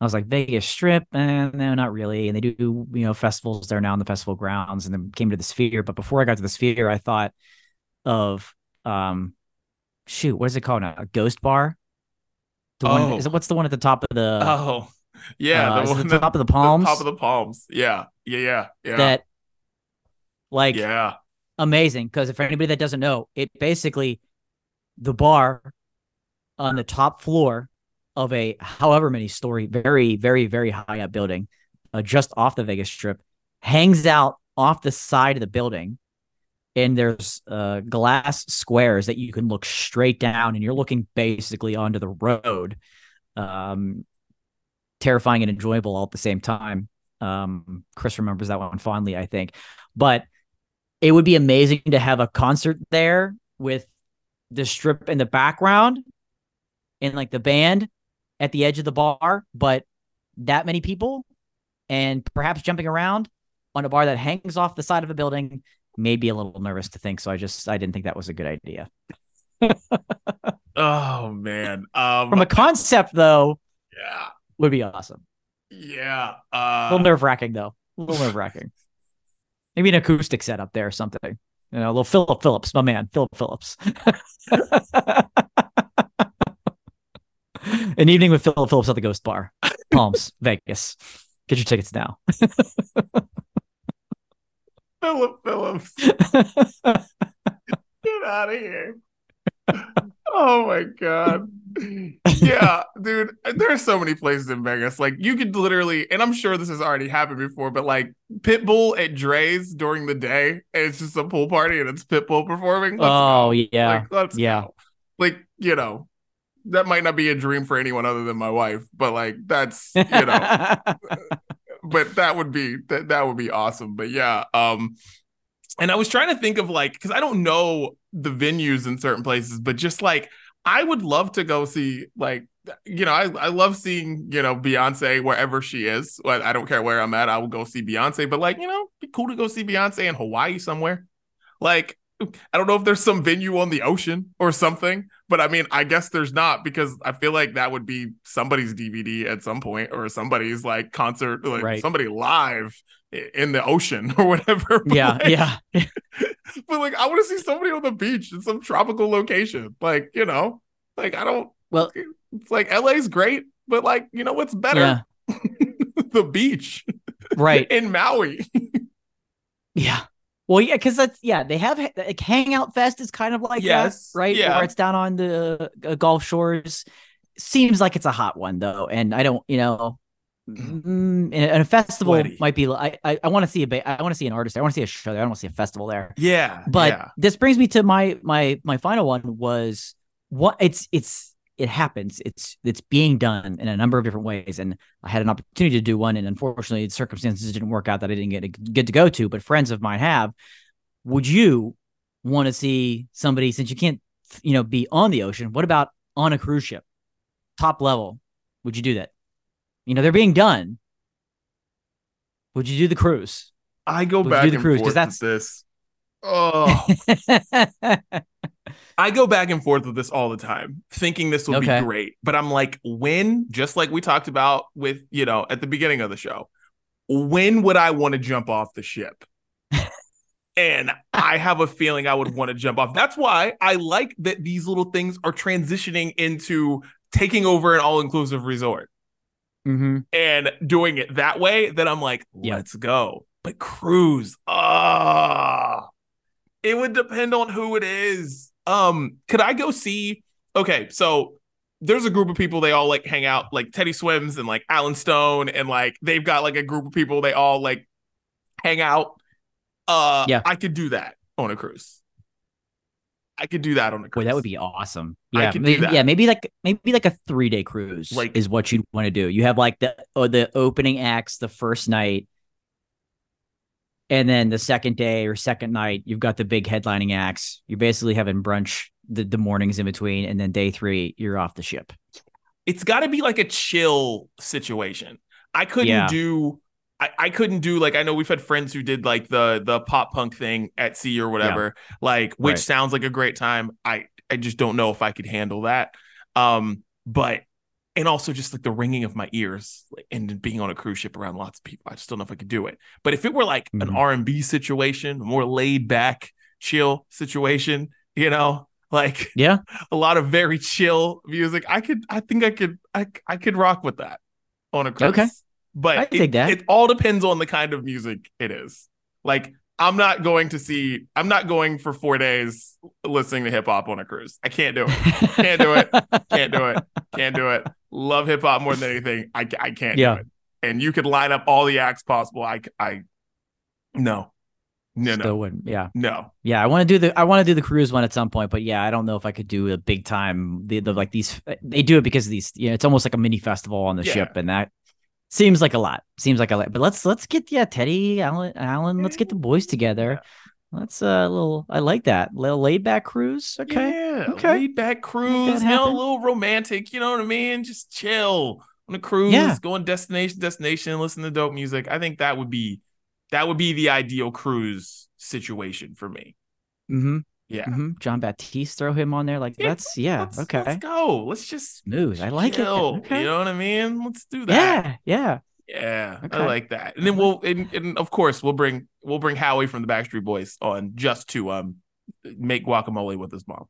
I was like Vegas Strip, and eh, no, not really. And they do you know festivals there now in the festival grounds, and then came to the Sphere. But before I got to the Sphere, I thought of um, shoot, what is it called now? A Ghost Bar. The oh. one is it what's the one at the top of the oh yeah uh, the, one the top of the palms the top of the palms yeah yeah yeah yeah that like yeah amazing because for anybody that doesn't know it basically the bar on the top floor of a however many story, very, very, very high up building, uh, just off the Vegas Strip, hangs out off the side of the building. And there's uh, glass squares that you can look straight down, and you're looking basically onto the road. Um, terrifying and enjoyable all at the same time. Um, Chris remembers that one fondly, I think. But it would be amazing to have a concert there with the strip in the background in like the band at the edge of the bar, but that many people and perhaps jumping around on a bar that hangs off the side of a building made me a little nervous to think. So I just I didn't think that was a good idea. oh man. Um from a concept though, yeah, would be awesome. Yeah. Uh a little nerve wracking though. A little nerve wracking. Maybe an acoustic setup there or something. You know, a little Philip Phillips, my man, Philip Phillips. An evening with Philip Phillips at the Ghost Bar, Palms, Vegas. Get your tickets now. Philip Phillips. Get out of here. Oh my god. Yeah, dude. There are so many places in Vegas. Like you could literally, and I'm sure this has already happened before, but like Pitbull at Drai's during the day, and it's just a pool party and it's Pitbull performing. Let's oh go. yeah. Like, let's yeah. Go. Like, you know, that might not be a dream for anyone other than my wife, but like that's you know but that would be that that would be awesome. But yeah, um and I was trying to think of like because I don't know the venues in certain places, but just like I would love to go see like you know I, I love seeing you know Beyonce wherever she is. I don't care where I'm at, I will go see Beyonce. But like you know, be cool to go see Beyonce in Hawaii somewhere. Like I don't know if there's some venue on the ocean or something, but I mean, I guess there's not because I feel like that would be somebody's DVD at some point or somebody's like concert, like right. somebody live in the ocean or whatever. yeah, like, yeah. but like, I want to see somebody on the beach in some tropical location. Like, you know, like I don't. Well, it's like LA's great, but like, you know what's better? Yeah. the beach, right in Maui. yeah. Well, yeah, because that's yeah, they have like Hangout Fest is kind of like yes, that, right? Yeah. Where it's down on the uh, Gulf Shores. Seems like it's a hot one though, and I don't, you know, mm, and a festival Sweaty. might be. I I, I want to see a I want to see an artist. I want to see a show there. I want to see a festival there. Yeah, but yeah. this brings me to my my my final one was what it's it's it happens. It's it's being done in a number of different ways, and I had an opportunity to do one, and unfortunately, the circumstances didn't work out that I didn't get to, get to go to. But friends of mine have. Would you want to see somebody since you can't, you know, be on the ocean? What about on a cruise ship, top level? Would you do that? You know, they're being done. Would you do the cruise? I go Would back do the cruise because that's this. Oh. I go back and forth with this all the time, thinking this will okay. be great. But I'm like, when, just like we talked about with, you know, at the beginning of the show, when would I want to jump off the ship? and I have a feeling I would want to jump off. That's why I like that these little things are transitioning into taking over an all inclusive resort mm-hmm. and doing it that way. Then I'm like, let's yeah. go. But cruise, ah, oh, it would depend on who it is. Um, could I go see? Okay, so there's a group of people they all like hang out, like Teddy Swims and like Alan Stone, and like they've got like a group of people they all like hang out. Uh, yeah, I could do that on a cruise. I could do that on a cruise. Boy, that would be awesome. Yeah, maybe, yeah, maybe like maybe like a three day cruise like is what you'd want to do. You have like the oh, the opening acts the first night, and then the second day or second night, you've got the big headlining acts. You're basically having brunch the, the mornings in between. And then day three, you're off the ship. It's got to be like a chill situation. I couldn't yeah. do. I, I couldn't do like I know we've had friends who did like the the pop punk thing at sea or whatever, yeah. like which right. sounds like a great time. I I just don't know if I could handle that. Um, but and also just like the ringing of my ears and being on a cruise ship around lots of people. I just don't know if i could do it. But if it were like mm-hmm. an r&b situation more laid back chill situation you know like yeah. a lot of very chill music i could i think i could i, I could rock with that on a cruise. Okay. But I it, that. it all depends on the kind of music it is. Like I'm not going to see. I'm not going for four days listening to hip hop on a cruise. I can't do it. Can't do it. Can't do it. Can't do it. Love hip hop more than anything. I I can't yeah. do it. And you could line up all the acts possible. I I no. No, Still no. wouldn't. Yeah. No. Yeah, I want to do the I want to do the cruise one at some point, but yeah, I don't know if I could do a big time the, the like these they do it because of these you know, it's almost like a mini festival on the yeah. ship and that Seems like a lot. Seems like a lot. But let's let's get yeah, Teddy, Alan, Alan. Let's get the boys together. Let's uh, a little. I like that little laid back cruise. Okay, yeah, okay, laid back cruise. You know, a little romantic. You know what I mean? Just chill on a cruise. Yeah. going destination destination. Listen to dope music. I think that would be that would be the ideal cruise situation for me. Hmm. Yeah. Mm-hmm. Jon Batiste, throw him on there. Like yeah, that's yeah. Let's, okay. Let's go. Let's just smooth. I like chill, it. Okay. You know what I mean? Let's do that. Yeah. Yeah. Yeah. Okay. I like that. And then we'll and, and of course we'll bring we'll bring Howie from the Backstreet Boys on just to um make guacamole with his mom.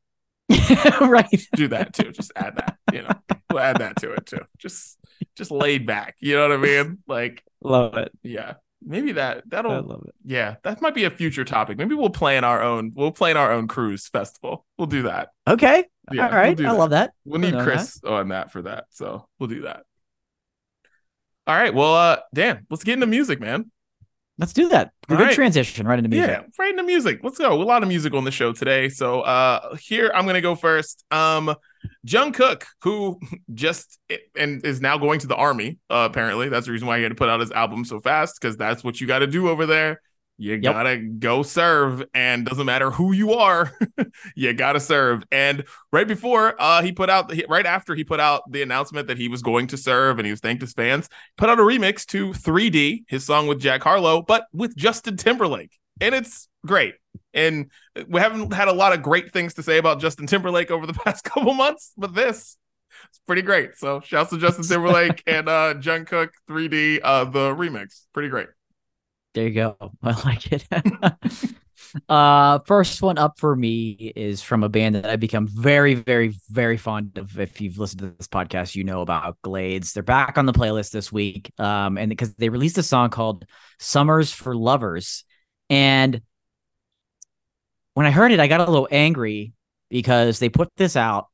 right. Do that too. Just add that. You know, we'll add that to it too. Just just laid back. You know what I mean? Like love it. Yeah. Maybe that that'll I love it. yeah, that might be a future topic. Maybe we'll plan our own we'll plan our own cruise festival. We'll do that. Okay. Yeah, All right. we'll I that. love that. We'll need Chris on that for that. So we'll do that. All right. Well, uh, Dan, let's get into music, man. Let's do that. All Good right. transition right into music. Yeah, right into music. Let's go. A lot of music on the show today. So uh here I'm gonna go first. Um Jungkook, who just and is now going to the army, uh, apparently. That's the reason why he had to put out his album so fast, because that's what you gotta do over there. You Yep. gotta go serve, and doesn't matter who you are, you gotta serve. And right before uh he put out right after he put out the announcement that he was going to serve and he was thanked his fans, put out a remix to 3D, his song with Jack Harlow, but with Justin Timberlake. And it's great. And we haven't had a lot of great things to say about Justin Timberlake over the past couple months, but this is pretty great. So shouts to Justin Timberlake and uh Jungkook 3D, uh the remix. Pretty great. There you go. I like it. uh first one up for me is from a band that I've become very, very, very fond of. If you've listened to this podcast, you know about Glades. They're back on the playlist this week. Um, and because they released a song called Summers for Lovers. And when I heard it, I got a little angry because they put this out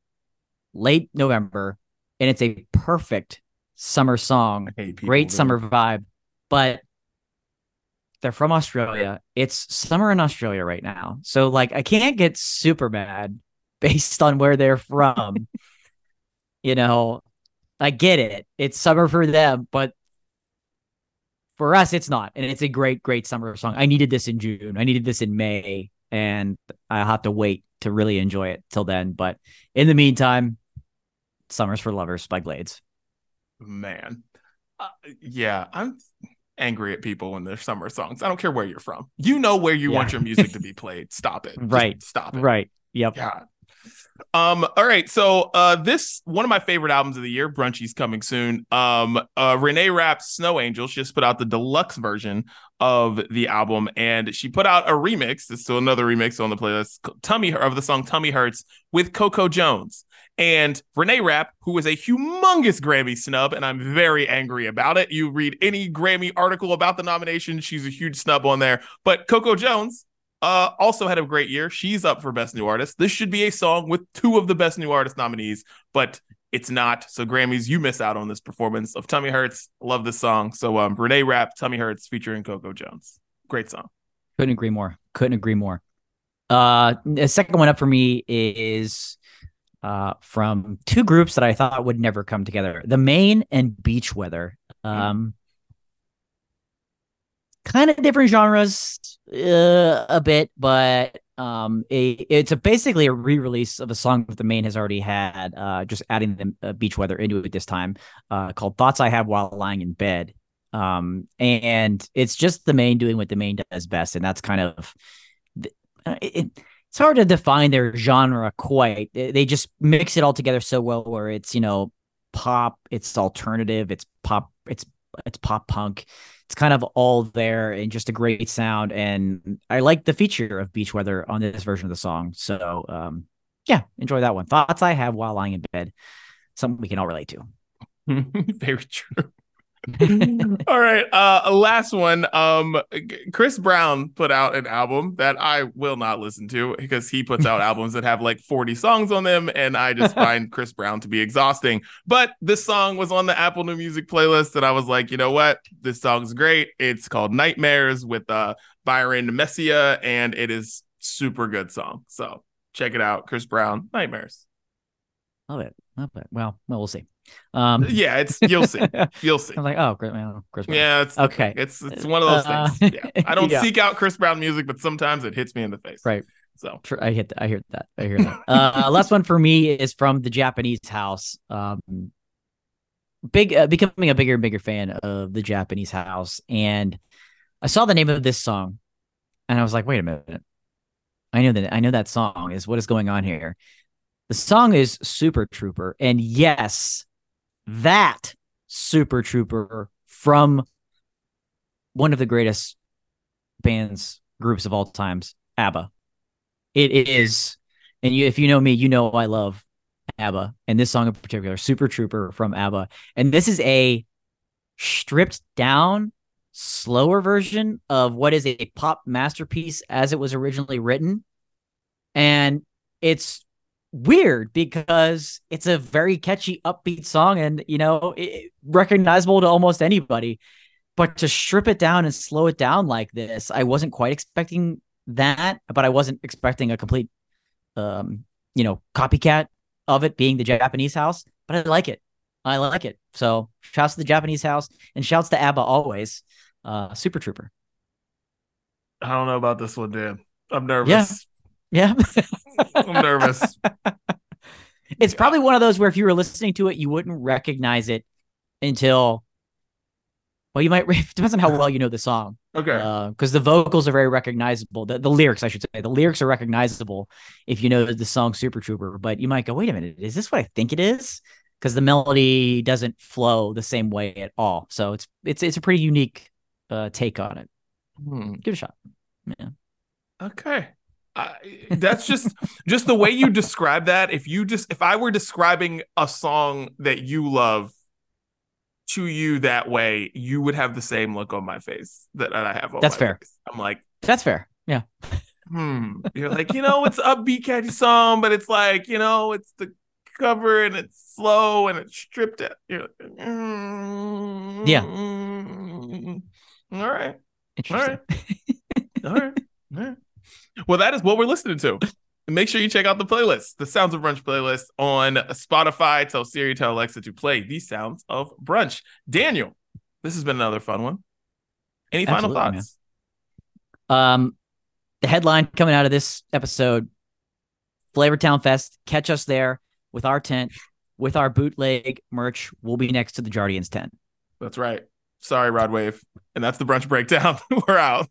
late November and it's a perfect summer song people great summer vibe, but they're from Australia. It's summer in Australia right now. So like I can't get super mad based on where they're from. you know, I get it. It's summer for them, but for us it's not. And it's a great great summer song. I needed this in June. I needed this in May and I'll have to wait to really enjoy it till then, but in the meantime, Summers for Lovers by Glades. man. Uh, yeah, I'm angry at people when they're summer songs. I don't care where you're from. You know where you want your music to be played. Stop it. Just Right. stop it. Right. Yep. God. Um, all right. So uh this one of my favorite albums of the year, Brunchy's coming soon. Um uh Renee Rapp's Snow Angels just put out the deluxe version of the album and she put out a remix. It's still another remix on the playlist, Tummy of the song Tummy Hurts with Coco Jones. And Renee Rapp, who is a humongous Grammy snub, and I'm very angry about it. You read any Grammy article about the nomination, she's a huge snub on there. But Coco Jones, uh, also had a great year. She's up for Best New Artist. This should be a song with two of the Best New Artist nominees, but it's not. So Grammys, you miss out on this performance of Tummy Hurts. Love this song. So um, Renee Rapp, Tummy Hurts featuring Coco Jones. Great song. Couldn't agree more. Couldn't agree more. Uh, the second one up for me is uh from two groups that I thought would never come together: the Maine and Beach Weather. Um, kind of different genres, uh, a bit, but um, it's a basically a re-release of a song that the Maine has already had. Uh, just adding the uh, Beach Weather into it this time. Uh, called "Thoughts I Have While Lying in Bed." Um, and it's just the Maine doing what the Maine does best, and that's kind of uh, it, it's hard to define their genre quite. They just mix it all together so well, where it's you know pop, it's alternative, it's pop, it's it's pop punk. It's kind of all there and just a great sound. And I like the feature of Beach Weather on this version of the song. So um, yeah, enjoy that one. Thoughts I have while lying in bed, something we can all relate to. Very true. All right. Uh last one. Um Chris Brown put out an album that I will not listen to because he puts out albums that have like 40 songs on them and I just find Chris Brown to be exhausting. But this song was on the Apple New Music playlist and I was like, "You know what? This song's great. It's called Nightmares with uh Byron Messia and it is super good song. So, check it out. Chris Brown, Nightmares. Love it. Love it. Well, well, we'll see. Um, Yeah, it's you'll see. You'll see. I'm like, oh, great, man, Chris Brown. Yeah, it's Okay. It's it's one of those Uh, things. Yeah. I don't yeah. seek out Chris Brown music, but sometimes it hits me in the face. Right. So I hit. I hear that. I hear that. Uh, last one for me is from the Japanese house. Um, big, uh, becoming a bigger and bigger fan of the Japanese house, and I saw the name of this song, and I was like, wait a minute. I know that. I know that song is what is going on here. The song is Super Trooper, and yes, that Super Trooper from one of the greatest bands groups of all times, ABBA. It is And you, if you know me, you know I love ABBA and this song in particular, Super Trooper from ABBA. And this is a stripped down, slower version of what is a pop masterpiece as it was originally written. And it's weird because it's a very catchy, upbeat song and, you know, it, recognizable to almost anybody. But to strip it down and slow it down like this, I wasn't quite expecting that, but I wasn't expecting a complete, um, you know, copycat of it being the Japanese house, but I like it. I like it. So shouts to the Japanese house and shouts to ABBA always. Uh, Super Trooper. I don't know about this one, Dan. I'm nervous. Yeah. Yeah. I'm nervous. It's yeah. probably one of those where if you were listening to it, you wouldn't recognize it until well, you might it depends on how well you know the song. Okay. Because uh, the vocals are very recognizable. The, the lyrics, I should say, the lyrics are recognizable if you know the song Super Trooper. But you might go, wait a minute, is this what I think it is? Because the melody doesn't flow the same way at all. So it's it's it's a pretty unique uh, take on it. Hmm. Give it a shot. Yeah. Okay. Uh, that's just just the way you describe that. If you just if I were describing a song that you love to you that way, you would have the same look on my face that I have. That's fair. Face. I'm like, that's fair. Yeah. Hmm. You're like, you know, it's upbeat, catchy song, but it's like, you know, it's the cover and it's slow and it's stripped out. You're like, mm, yeah. All right. All right. all right. All right. Well, that is what we're listening to make sure you check out the playlist, the Sounds of Brunch playlist on Spotify. Tell Siri, tell Alexa to play the Sounds of Brunch. Daniel, this has been another fun one. Any final thoughts? Man. Um, the headline coming out of this episode: Flavortown Fest. Catch us there with our tent, with our bootleg merch. We'll be next to the Jardiance tent. That's right. Sorry, Rod Wave. And that's the brunch breakdown. We're out.